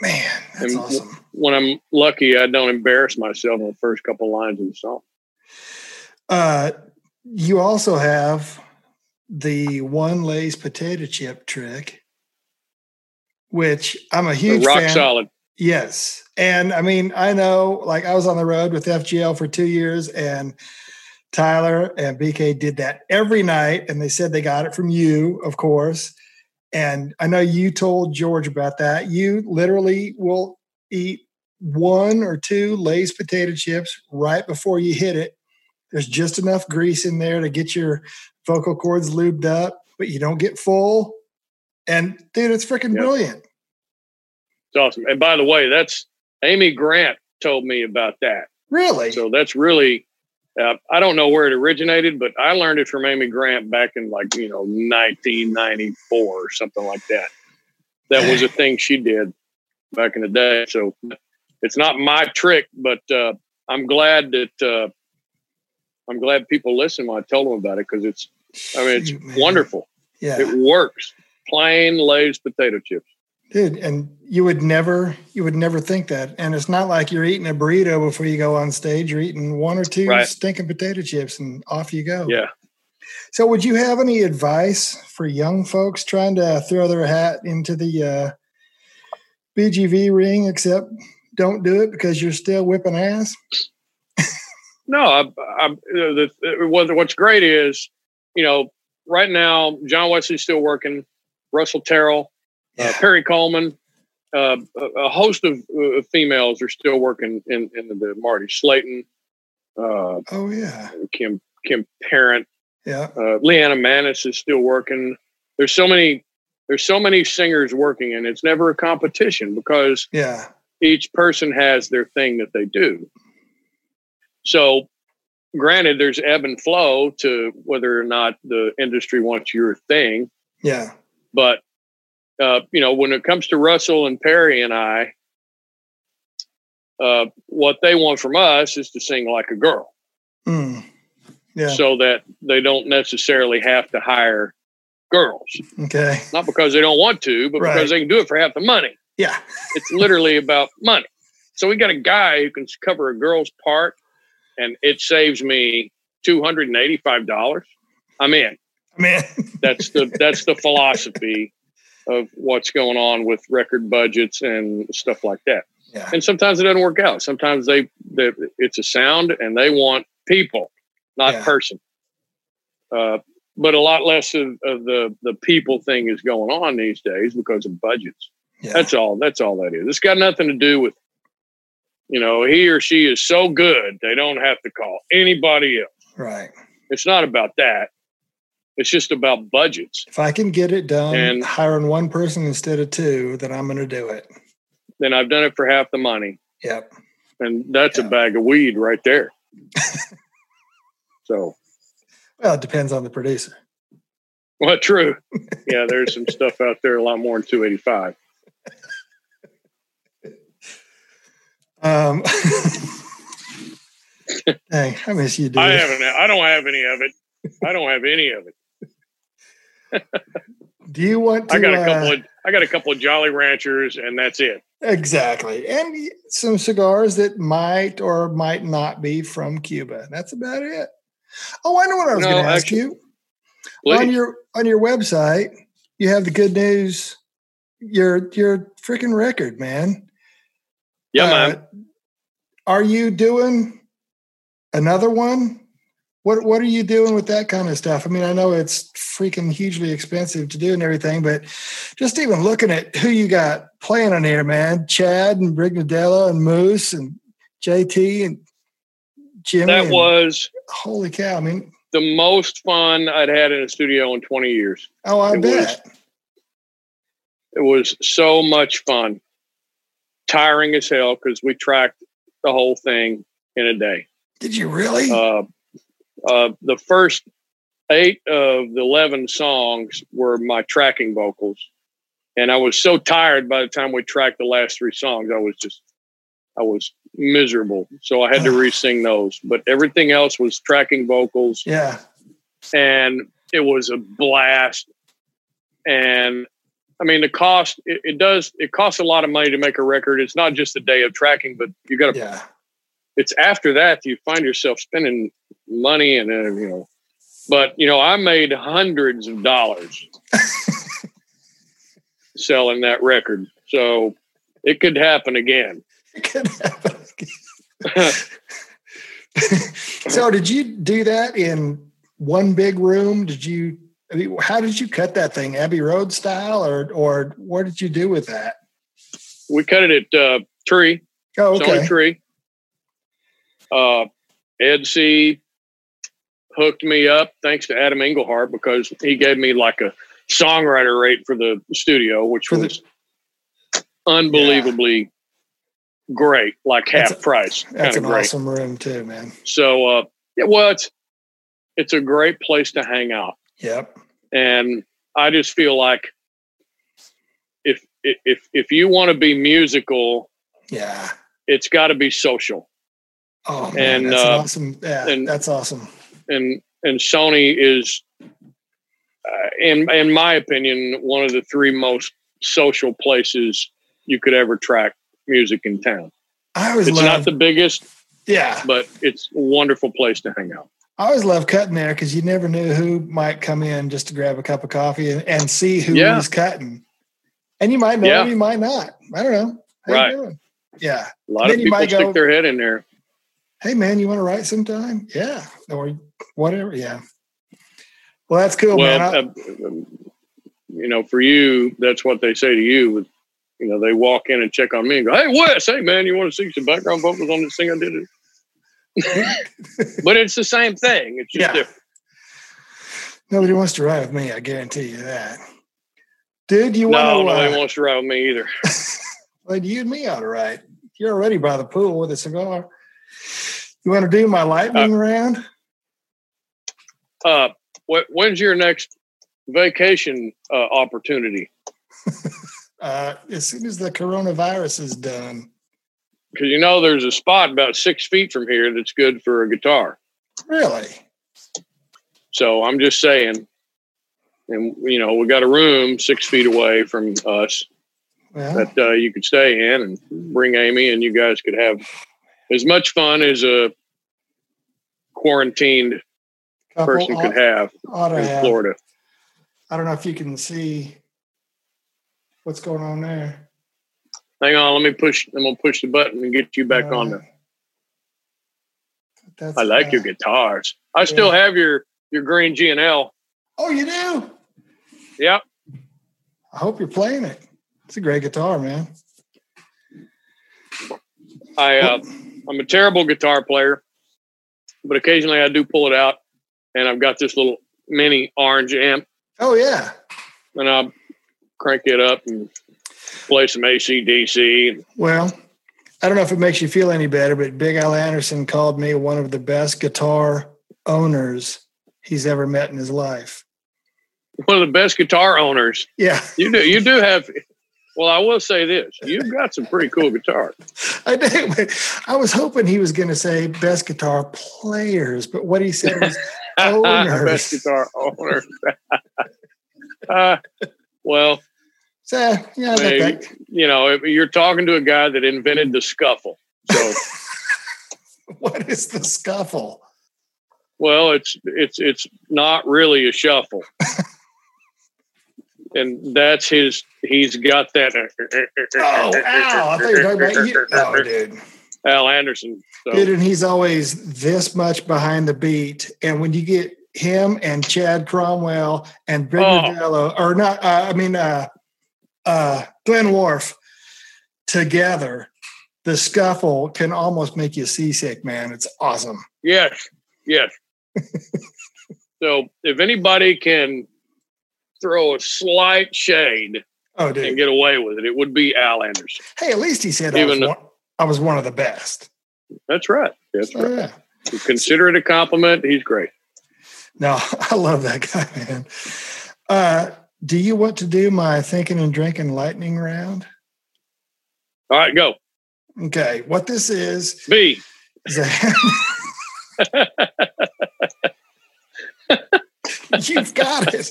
Man, that's and awesome. When I'm lucky, I don't embarrass myself in the first couple lines of the song. Uh, you also have the one Lay's potato chip trick. which I'm a huge rock fan. solid. Yes. And I mean, I know like I was on the road with FGL for two years and Tyler and BK did that every night. And they said they got it from you, of course. And I know you told George about that. You literally will eat one or two Lay's potato chips right before you hit it. There's just enough grease in there to get your vocal cords lubed up, but you don't get full. And dude, it's freaking yep. brilliant. It's awesome. And by the way, that's Amy Grant told me about that. Really? So that's really, uh, I don't know where it originated, but I learned it from Amy Grant back in like, you know, 1994 or something like that. That was a thing she did back in the day. So it's not my trick, but uh, I'm glad that uh, I'm glad people listen when I tell them about it because it's, I mean, it's Shoot, wonderful. Yeah. It works. Plain Lay's potato chips. Dude, and you would never you would never think that. And it's not like you're eating a burrito before you go on stage. You're eating one or two right. stinking potato chips and off you go. Yeah. So would you have any advice for young folks trying to throw their hat into the uh, BGV ring, except don't do it because you're still whipping ass? No, I, I, the, what's great is, you know, right now, John Wesley's still working, Russell Terrell, uh, yeah. uh, Perry Coleman, uh, a host of uh, females are still working in, in the Marty Slayton. Uh, oh yeah, Kim Kim Parent. Yeah, uh, Liana Manis is still working. There's so many. There's so many singers working, and it's never a competition because yeah, each person has their thing that they do. So, granted, there's ebb and flow to whether or not the industry wants your thing. Yeah, but uh, you know, when it comes to Russell and Perry and I, uh, what they want from us is to sing like a girl. Mm. Yeah. So that they don't necessarily have to hire girls. Okay. Not because they don't want to, but right. because they can do it for half the money. Yeah. it's literally about money. So we got a guy who can cover a girl's part and it saves me $285. I'm in. Man. that's the [laughs] that's the philosophy of what's going on with record budgets and stuff like that. Yeah. And sometimes it doesn't work out. Sometimes they, they it's a sound and they want people, not yeah. person. Uh, but a lot less of, of, the the people thing is going on these days because of budgets. Yeah. That's all. That's all that is. It's got nothing to do with, you know, he or she is so good they don't have to call anybody else. Right. It's not about that. It's just about budgets. If I can get it done and hiring one person instead of two, then I'm going to do it. Then I've done it for half the money. Yep. And that's yep. a bag of weed right there. [laughs] so. Well, it depends on the producer. Well, true. Yeah, there's some stuff out there a lot more than 285. Um, [laughs] hey, I miss you, dude. I haven't. I don't have any of it. I don't have any of it. [laughs] Do you want to? I got a couple uh, of I got a couple of Jolly Ranchers, and that's it. Exactly, and some cigars that might or might not be from Cuba. That's about it. Oh, I know what I was no, going to ask you. Please. On your on your website, you have the good news. Your your freaking record, man. Yeah, uh, man. Are you doing another one? what what are you doing with that kind of stuff? I mean, I know it's freaking hugely expensive to do and everything, but just even looking at who you got playing on here, man, Chad and Brignardello and Moose and JT and Jimmy. That and, was holy cow! I mean, the most fun I'd had in a studio in 20 years. Oh, I it bet. Was, it was so much fun. Tiring as hell because we tracked the whole thing in a day. Did you really? Uh, uh, the first eight of the 11 songs were my tracking vocals. And I was so tired by the time we tracked the last three songs. I was just, I was miserable. So I had to [sighs] re sing those. But everything else was tracking vocals. Yeah. And it was a blast. And I mean, the cost, it, it does, it costs a lot of money to make a record. It's not just a day of tracking, but you got to, yeah. it's after that you find yourself spending money and uh, you know but you know i made hundreds of dollars [laughs] selling that record. So it could happen again. It could happen [laughs] again. [laughs] so did you do that in one big room? Did you how did you cut that thing? Abbey Road style or or what did you do with that? We cut it at uh, Tree. Oh, okay. Tree. Uh, Ed C hooked me up thanks to Adam Engelhart because he gave me like a songwriter rate for the studio, which for was the, unbelievably yeah. great, like half that's price. That's an great. awesome room too, man. So, uh, yeah, well, it's it's a great place to hang out. Yep. And I just feel like if if if you want to be musical, yeah, it's got to be social. Oh man, and, that's uh, awesome. Yeah, and, that's awesome. And and Sony is, uh, in in my opinion, one of the three most social places you could ever track music in town. I always it's not the biggest, yeah, but it's a wonderful place to hang out. I always love cutting there because you never knew who might come in just to grab a cup of coffee and, and see who yeah. was cutting. And you might know, yeah. you might not. I don't know. How right. Yeah. A lot of people stick go, their head in there. Hey man, you want to write sometime? Yeah. Or whatever. Yeah. Well, that's cool, well, man. Uh, you know, for you, that's what they say to you. you know, they walk in and check on me and go, "Hey, Wes, hey man, you want to see some background vocals on this thing I did?" But it's the same thing. It's just yeah. different. Nobody wants to ride with me. I guarantee you that. Dude, you want no, nobody uh, wants to ride with me either. [laughs] well, you and me ought to ride. You're already by the pool with a cigar. You want to do my lightning uh, round? Uh, what, when's your next vacation uh, opportunity? [laughs] uh, as soon as the coronavirus is done because you know there's a spot about six feet from here that's good for a guitar. Really? So I'm just saying, and you know we got a room six feet away from us that uh, you could stay in and bring Amy, and you guys could have as much fun as a quarantined person could have in have. Florida. I don't know if you can see what's going on there. Hang on, let me push. I'm gonna push the button and get you back uh, on there. I like uh, your guitars. I yeah. still have your your green G and L. Oh, you do? Yep. I hope you're playing it. It's a great guitar, man. I uh, I'm a terrible guitar player, but occasionally I do pull it out, and I've got this little mini orange amp. Oh yeah. And I crank it up and play some ACDC. Well, I don't know if it makes you feel any better, but Big Al Anderson called me one of the best guitar owners he's ever met in his life. One of the best guitar owners. Yeah. You do you do have well, I will say this. You've got some pretty cool guitars. I do. I was hoping he was going to say best guitar players, but what he said was [laughs] owners. best guitar owners. [laughs] uh, well, so yeah, I mean, you know, you're talking to a guy that invented the scuffle. So, what is the scuffle? Well, it's it's it's not really a shuffle, and that's his. He's got that. oh, Al! I thought you were talking about you. Oh, dude. Al Anderson. So. Dude, and he's always this much behind the beat, and when you get him and Chad Cromwell and Brignardello, oh. or not, uh, I mean, uh, uh, Glen Worf together, the scuffle can almost make you seasick, man. It's awesome. Yes, yes. [laughs] so if anybody can throw a slight shade oh, dude. and get away with it, it would be Al Anderson. Hey, at least he said Even I, was one, I was one of the best. That's right. That's right. Yeah. Consider it a compliment. He's great. No, [laughs] I love that guy, man. Uh, do you want to do my thinking and drinking lightning round? All right, go. Okay, what this is B. Is a, [laughs] You've got it.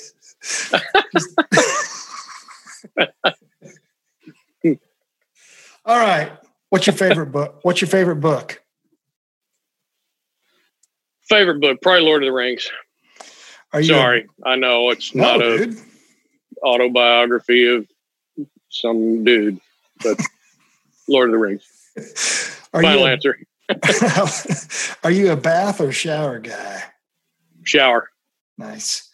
[laughs] All right. What's your favorite book? What's your favorite book? Favorite book, probably Lord of the Rings. Are you Sorry, a, I know it's no, not a dude autobiography of some dude, but [laughs] Lord of the Rings. Are Final you a, answer. [laughs] are you a bath or shower guy? Shower. Nice.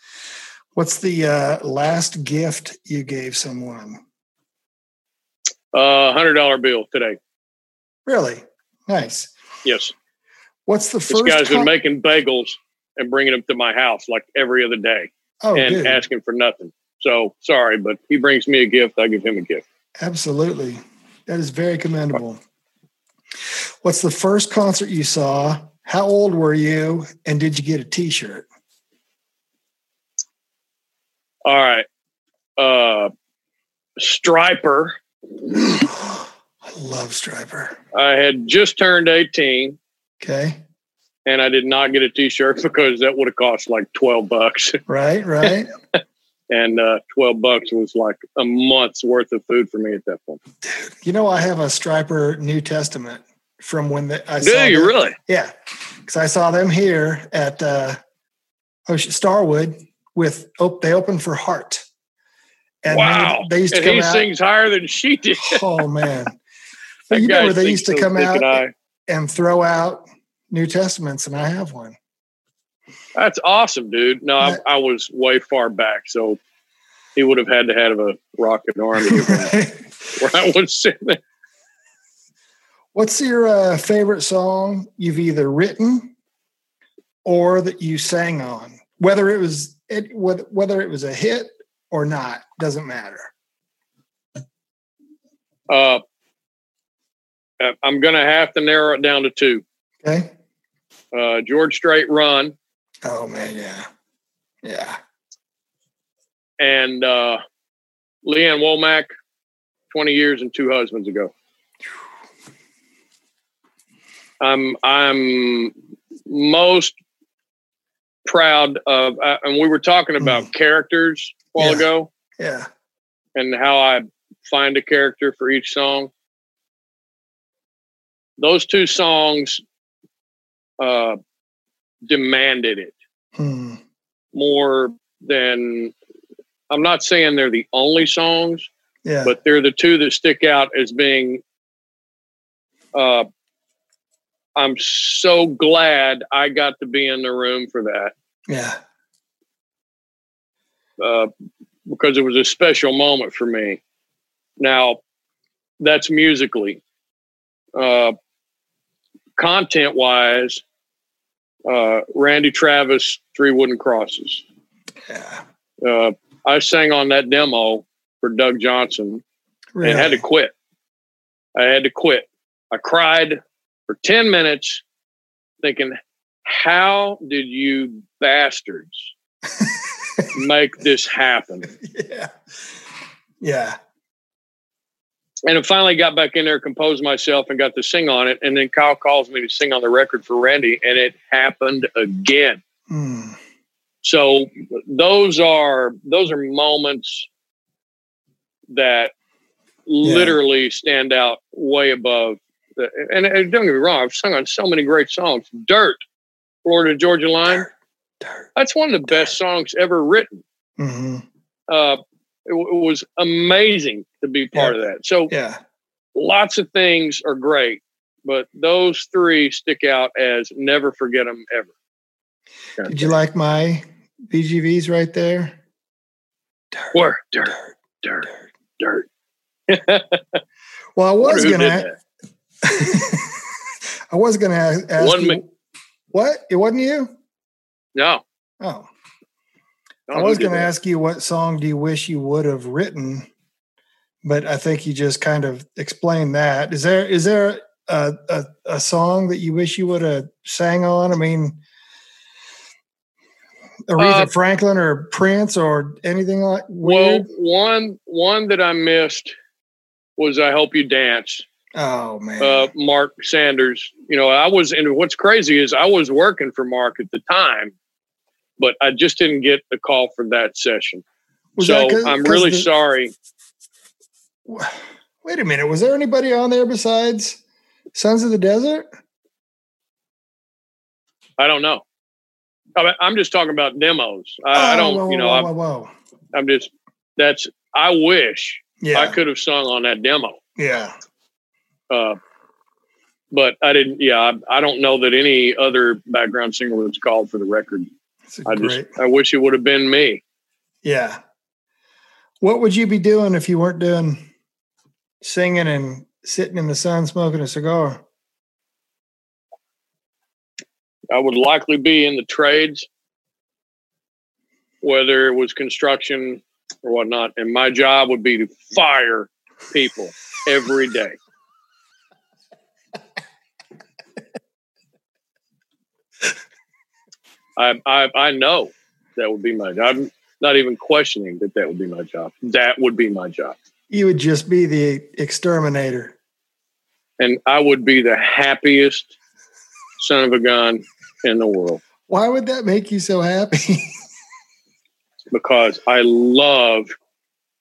What's the uh, last gift you gave someone? Uh, hundred dollar bill today. Really nice. Yes. What's the This first? guy's been making bagels and bringing them to my house like every other day oh, and good. asking for nothing. So sorry, but he brings me a gift. I give him a gift. Absolutely. That is very commendable. What's the first concert you saw? How old were you? And did you get a t shirt? All right. Uh, Stryper. I [gasps] love Stryper. I had just turned 18 Okay. and I did not get a t-shirt [laughs] because that would have cost like 12 bucks. Right, right. [laughs] And uh, 12 bucks was like a month's worth of food for me at that point. you know, I have a Stryper New Testament from when the, I Do saw you them- really? Yeah. Because I saw them here at uh, Ocean Starwood with, oh, they opened for Heart. And wow. they, they used to and come he out. sings higher than she did. Oh, man. [laughs] You remember they used to come out and and throw out New Testaments, and I have one. That's awesome, dude. No, I, I was way far back, so he would have had to have a rocket arm to [laughs] where I was sitting. there. What's your uh, favorite song you've either written or that you sang on? Whether it was it, whether whether it was a hit or not doesn't matter. Uh, uh, I'm going to have to narrow it down to two. Okay. Uh, George Strait Run Oh man, yeah, yeah. and uh, Lee Ann Womack, 20 years and two husbands ago. I'm I'm most proud of, uh, and we were talking about characters a while Yeah. ago Yeah. and how I find a character for each song. Those two songs uh, demanded it Hmm. more than. I'm not saying they're the only songs, Yeah. but they're the two that stick out as being uh I'm so glad I got to be in the room for that yeah. uh, because it was a special moment for me. Now, that's musically. Uh, content wise, uh, Randy Travis, Three Wooden Crosses. Yeah. Uh, I sang on that demo for Doug Johnson Really. and had to quit. I had to quit. I cried for 10 minutes thinking, how did you bastards [laughs] make this happen? yeah. Yeah. And I finally got back in there, composed myself, and got to sing on it. And then Kyle calls me to sing on the record for Randy, and it happened again. Hmm. So those are those are moments that literally stand out way above. The, and, and don't get me wrong, I've sung on so many great songs. Dirt, Florida Georgia Line. Dirt. Dirt. That's one of the best songs ever written. hmm Uh, it, w- it was amazing to be part of that. So Yeah. lots of things are great, but those three stick out as never forget them ever. Did you like my BGVs right there? Dirt. Where? Dirt, Dirt. dirt, Dirt. [laughs] Well, [laughs] I was gonna. I was gonna ask, ask Wasn't you. me. What? It wasn't you? No. Oh, I was going to ask you what song do you wish you would have written, but I think you just kind of explained that. Is there is there a a, a song that you wish you would have sang on? I mean, Aretha Uh, Franklin or Prince or anything like Well, one one that I missed was "I Hope You Dance." oh man, Uh, Mark Sanders. You know, I was, and what's crazy is I was working for Mark at the time, but I just didn't get the call for that session. Was that so 'cause- I'm really the- sorry. Wait a minute, was there anybody on there besides Sons of the Desert? I don't know. I I'm just talking about demos. I, I Oh, don't, whoa, you know, whoa, I'm, whoa, whoa. I'm just, that's, I wish Yeah. I could have sung on that demo. Yeah. Uh, but I didn't. Yeah, I, I, don't know that any other background singer was called for the record. I great. just I wish it would have been me. Yeah. What would you be doing if you weren't doing singing and sitting in the sun smoking a cigar? I would likely be in the trades, whether it was construction or whatnot. And my job would be to fire people every day. I, I, I know that would be my job. I'm not even questioning that that would be my job. That would be my job. You would just be the exterminator. And I would be the happiest son of a gun in the world. Why would that make you so happy? [laughs] because I love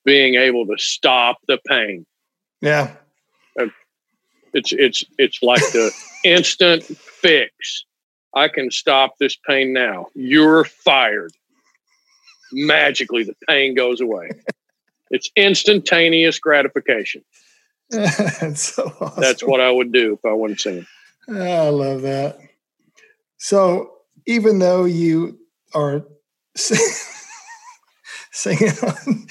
being able to stop the pain. Yeah. It's it's it's like the instant fix. I can stop this pain now. You're fired. Magically the pain goes away. [laughs] it's instantaneous gratification. [laughs] That's so awesome. That's what I would do if I wasn't singing. I love that. So even though you are [laughs] singing on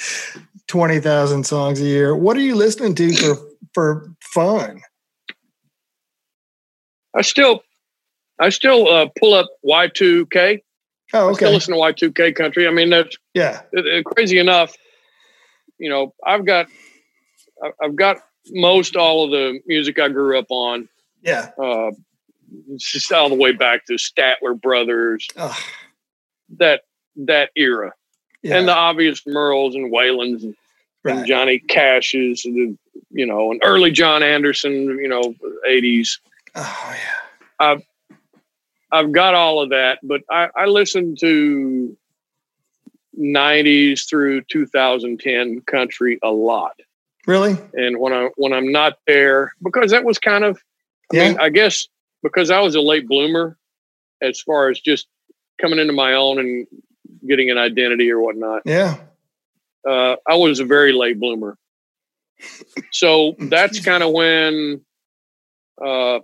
20,000 songs a year. What are you listening to for, for fun? I still, I still uh, pull up Y2K. Oh, okay. I still listen to Y2K country. I mean, that's yeah. It, it, crazy enough, you know, I've got, I've got most all of the music I grew up on. Yeah. Uh, just all the way back to Statler Brothers. Ugh. That that era yeah. and the obvious Merles and Waylons and, right. and Johnny Cashes, and, you know, and early John Anderson, you know, eighties. Oh yeah, I've I've got all of that, but I, I listened to '90s through 2010 country a lot. Really? And when I when I'm not there, because that was kind of, I yeah. mean, I guess because I was a late bloomer, as far as just coming into my own and getting an identity or whatnot. Yeah. Uh, I was a very late bloomer. So that's [laughs] kind of when uh,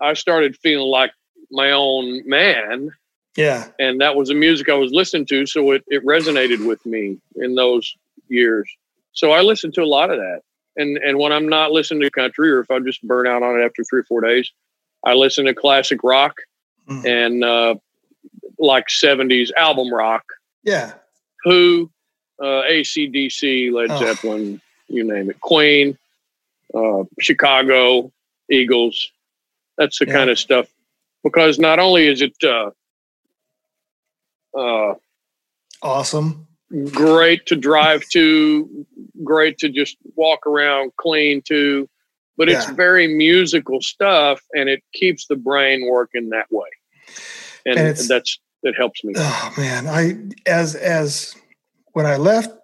I started feeling like my own man. Yeah. And that was the music I was listening to. So it, it resonated with me in those years. So I listened to a lot of that. And and when I'm not listening to country or if I just burn out on it after three or four days, I listen to classic rock mm. and uh, like 70s album rock. Yeah. Who, uh, ACDC, Led oh. Zeppelin, you name it, Queen, uh, Chicago, Eagles. That's the yeah. kind of stuff. Because not only is it uh, uh, awesome, great to drive to, great to just walk around clean to, but yeah. it's very musical stuff and it keeps the brain working that way. And, and that's that helps me. Oh man, I as as when I left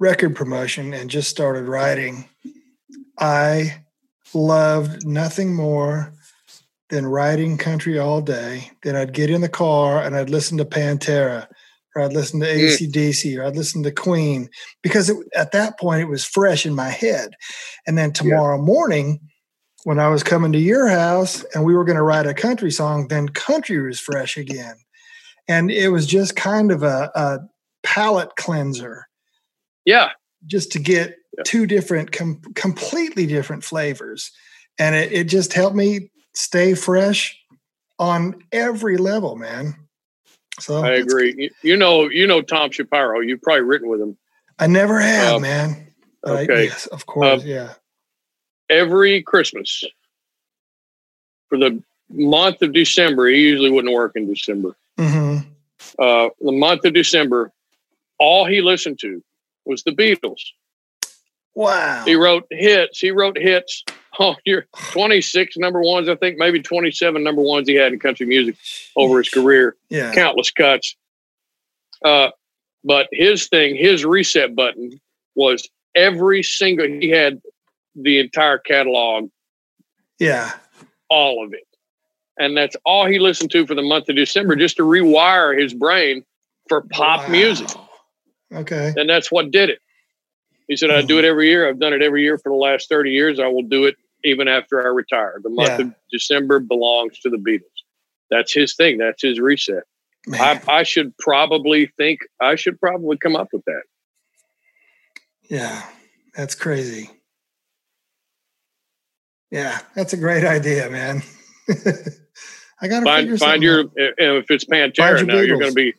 record promotion and just started writing, I loved nothing more than riding country all day. Then I'd get in the car and I'd listen to Pantera or I'd listen to ACDC mm. or I'd listen to Queen because it, at that point it was fresh in my head. And then tomorrow yeah. morning, when I was coming to your house and we were going to write a country song, then country was fresh again and it was just kind of a, a palate cleanser. Yeah, just to get yeah. two different, com- completely different flavors, and it, it just helped me stay fresh on every level, man. So I agree. You know, you know Tom Shapiro. You've probably written with him. I never have, um, man. But okay, I, yes, of course, uh, yeah. Every Christmas for the month of December, he usually wouldn't work in December. Mm-hmm. Uh, the month of December, all he listened to was the Beatles. Wow. He wrote hits. He wrote hits. [laughs] Oh, you're 26 number ones, I think, maybe 27 number ones he had in country music over his career. Yeah. Countless cuts. Uh, but his thing, his reset button was every single, he had the entire catalog. Yeah. All of it and that's all he listened to for the month of December, just to rewire his brain for pop wow. music. Okay, and that's what did it. He said, I do it mm-hmm. every year. I've done it every year for the last 30 years. I will do it even after I retire. The month yeah. of December belongs to the Beatles. That's his thing. That's his reset. I, I should probably think I should probably come up with that. Yeah, that's crazy. Yeah, that's a great idea, man. [laughs] I got to find find your out. if it's Pantera now, you're going to be,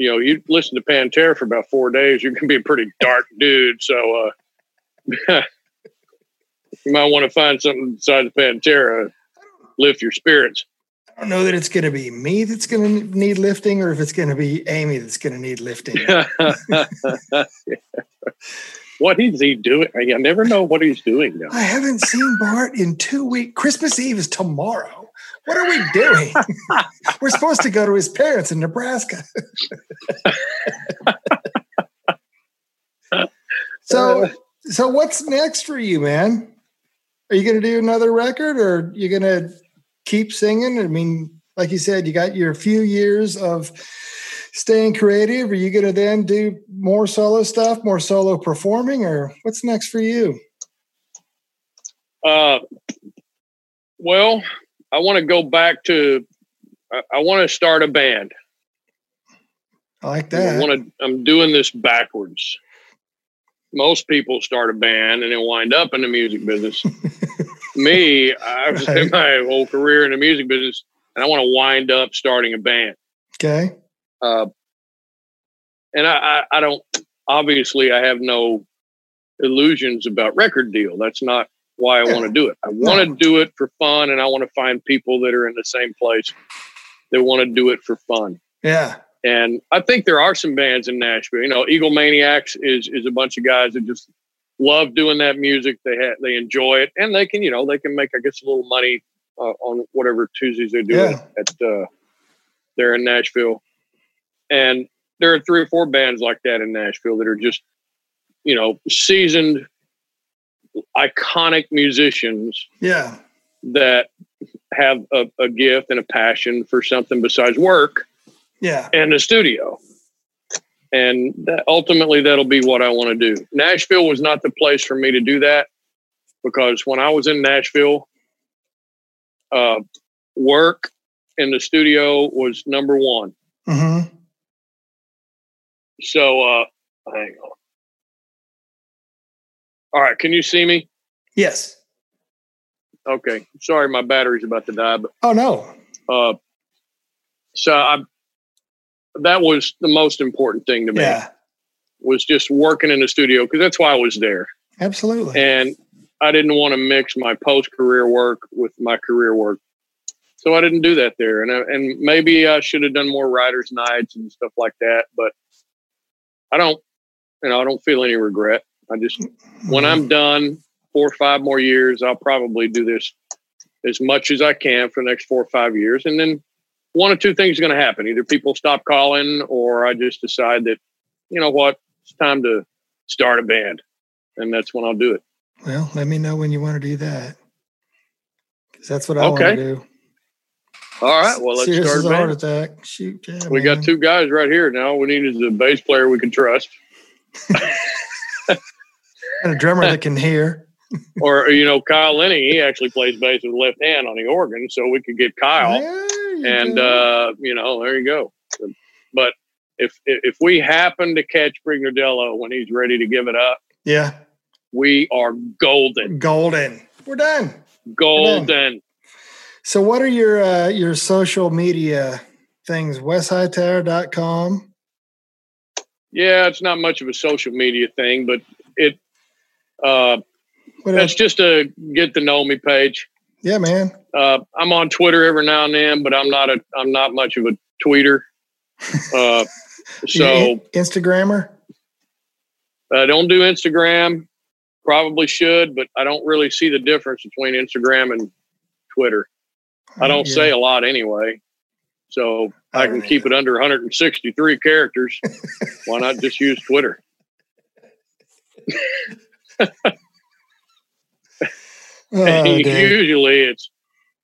you know, you listen to Pantera for about four days, you're going to be a pretty dark [laughs] dude. So uh, [laughs] you might want to find something besides Pantera, lift your spirits. I don't know that it's going to be me that's going to need lifting, or if it's going to be Amy that's going to need lifting. [laughs] what is he doing? I never know what he's doing now. I haven't seen Bart in two weeks. Christmas Eve is tomorrow. What are we doing? [laughs] We're supposed to go to his parents in Nebraska. [laughs] so, so what's next for you, man? Are you going to do another record, or you going to keep singing? I mean, like you said, you got your few years of staying creative. Are you going to then do more solo stuff, more solo performing, or what's next for you? Uh, well, I want to go back to. I, I want to start a band. I like that. I want to. I'm doing this backwards. Most people start a band and then wind up in the music business. [laughs] Me, I've right. spent my whole career in the music business, and I want to wind up starting a band. Okay. Uh, and I, I, I don't. Obviously, I have no illusions about record deal. That's not why I yeah. want to do it. I want to do it for fun, and I want to find people that are in the same place that want to do it for fun. Yeah. And I think there are some bands in Nashville. You know, Egomaniacs is is a bunch of guys that just love doing that music. They ha- they enjoy it, and they can you know they can make I guess a little money uh, on whatever Tuesdays they're doing yeah. at uh, there in Nashville. And there are three or four bands like that in Nashville that are just you know seasoned iconic musicians yeah. that have a, a, gift and a passion for something besides work yeah. and the studio. And that, ultimately that'll be what i want to do. Nashville was not the place for me to do that because when i was in nashville uh, work in the studio was number one. Mm-hmm. so uh, hang on all right. Can you see me? Yes. Okay. Sorry, my battery's about to die. But oh no. Uh, so I that was the most important thing to me. Yeah. Was just working in the studio because that's why I was there. Absolutely. And I didn't want to mix my post career work with my career work. So I didn't do that there. And I, and maybe I should have done more writers nights and stuff like that, but I don't you know, I don't feel any regret. I just when mm-hmm. I'm done four or five more years, I'll probably do this as much as I can for the next four or five years, and then one or two things are going to happen. Either people stop calling, or I just decide that you know what, it's time to start a band, and that's when I'll do it. Well, let me know when you want to do that, because that's what I okay. want to do. All right. Well, let's Serious start. a heart attack. Shoot, yeah, we man. got two guys right here now. We need is a bass player we can trust. [laughs] and a drummer that can hear. [laughs] or you know, Kyle Lenny, he actually plays bass with left hand on the organ, so we could get Kyle, and uh, you know, there you go. But if if we happen to catch Brignardello when he's ready to give it up, yeah, we are golden. Golden. We're done. Golden. We're done. So, what are your uh, your social media things? WesHightower.com. Yeah, it's not much of a social media thing, but it uh, that's just a get to know me page. Yeah, man. Uh, I'm on Twitter every now and then, but I'm not a I'm not much of a tweeter. [laughs] Uh, so Instagrammer. I don't do Instagram. Probably should, but I don't really see the difference between Instagram and Twitter. I don't yeah. say a lot anyway, so I, I can keep it under 163 characters. [laughs] Why not just use Twitter? [laughs] oh, usually it's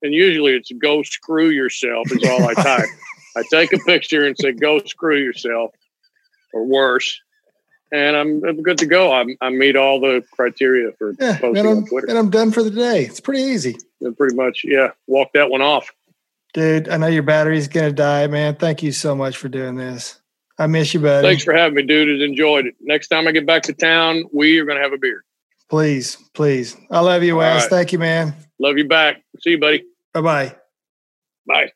and usually it's go screw yourself is all I [laughs] type. I take a picture and say go screw yourself or worse. and I'm, I'm good to go. I'm, I meet all the criteria for yeah, posting on Twitter. And I'm done for the day. It's pretty easy. And pretty much, yeah. Walk that one off. Dude, I know your battery's gonna die, man. Thank you so much for doing this. I miss you, buddy. Thanks for having me, dude. It's enjoyed it. Next time I get back to town, we are gonna have a beer. Please, please. I love you, Wes. Right. Thank you, man. Love you back. See you, buddy. Bye-bye. Bye.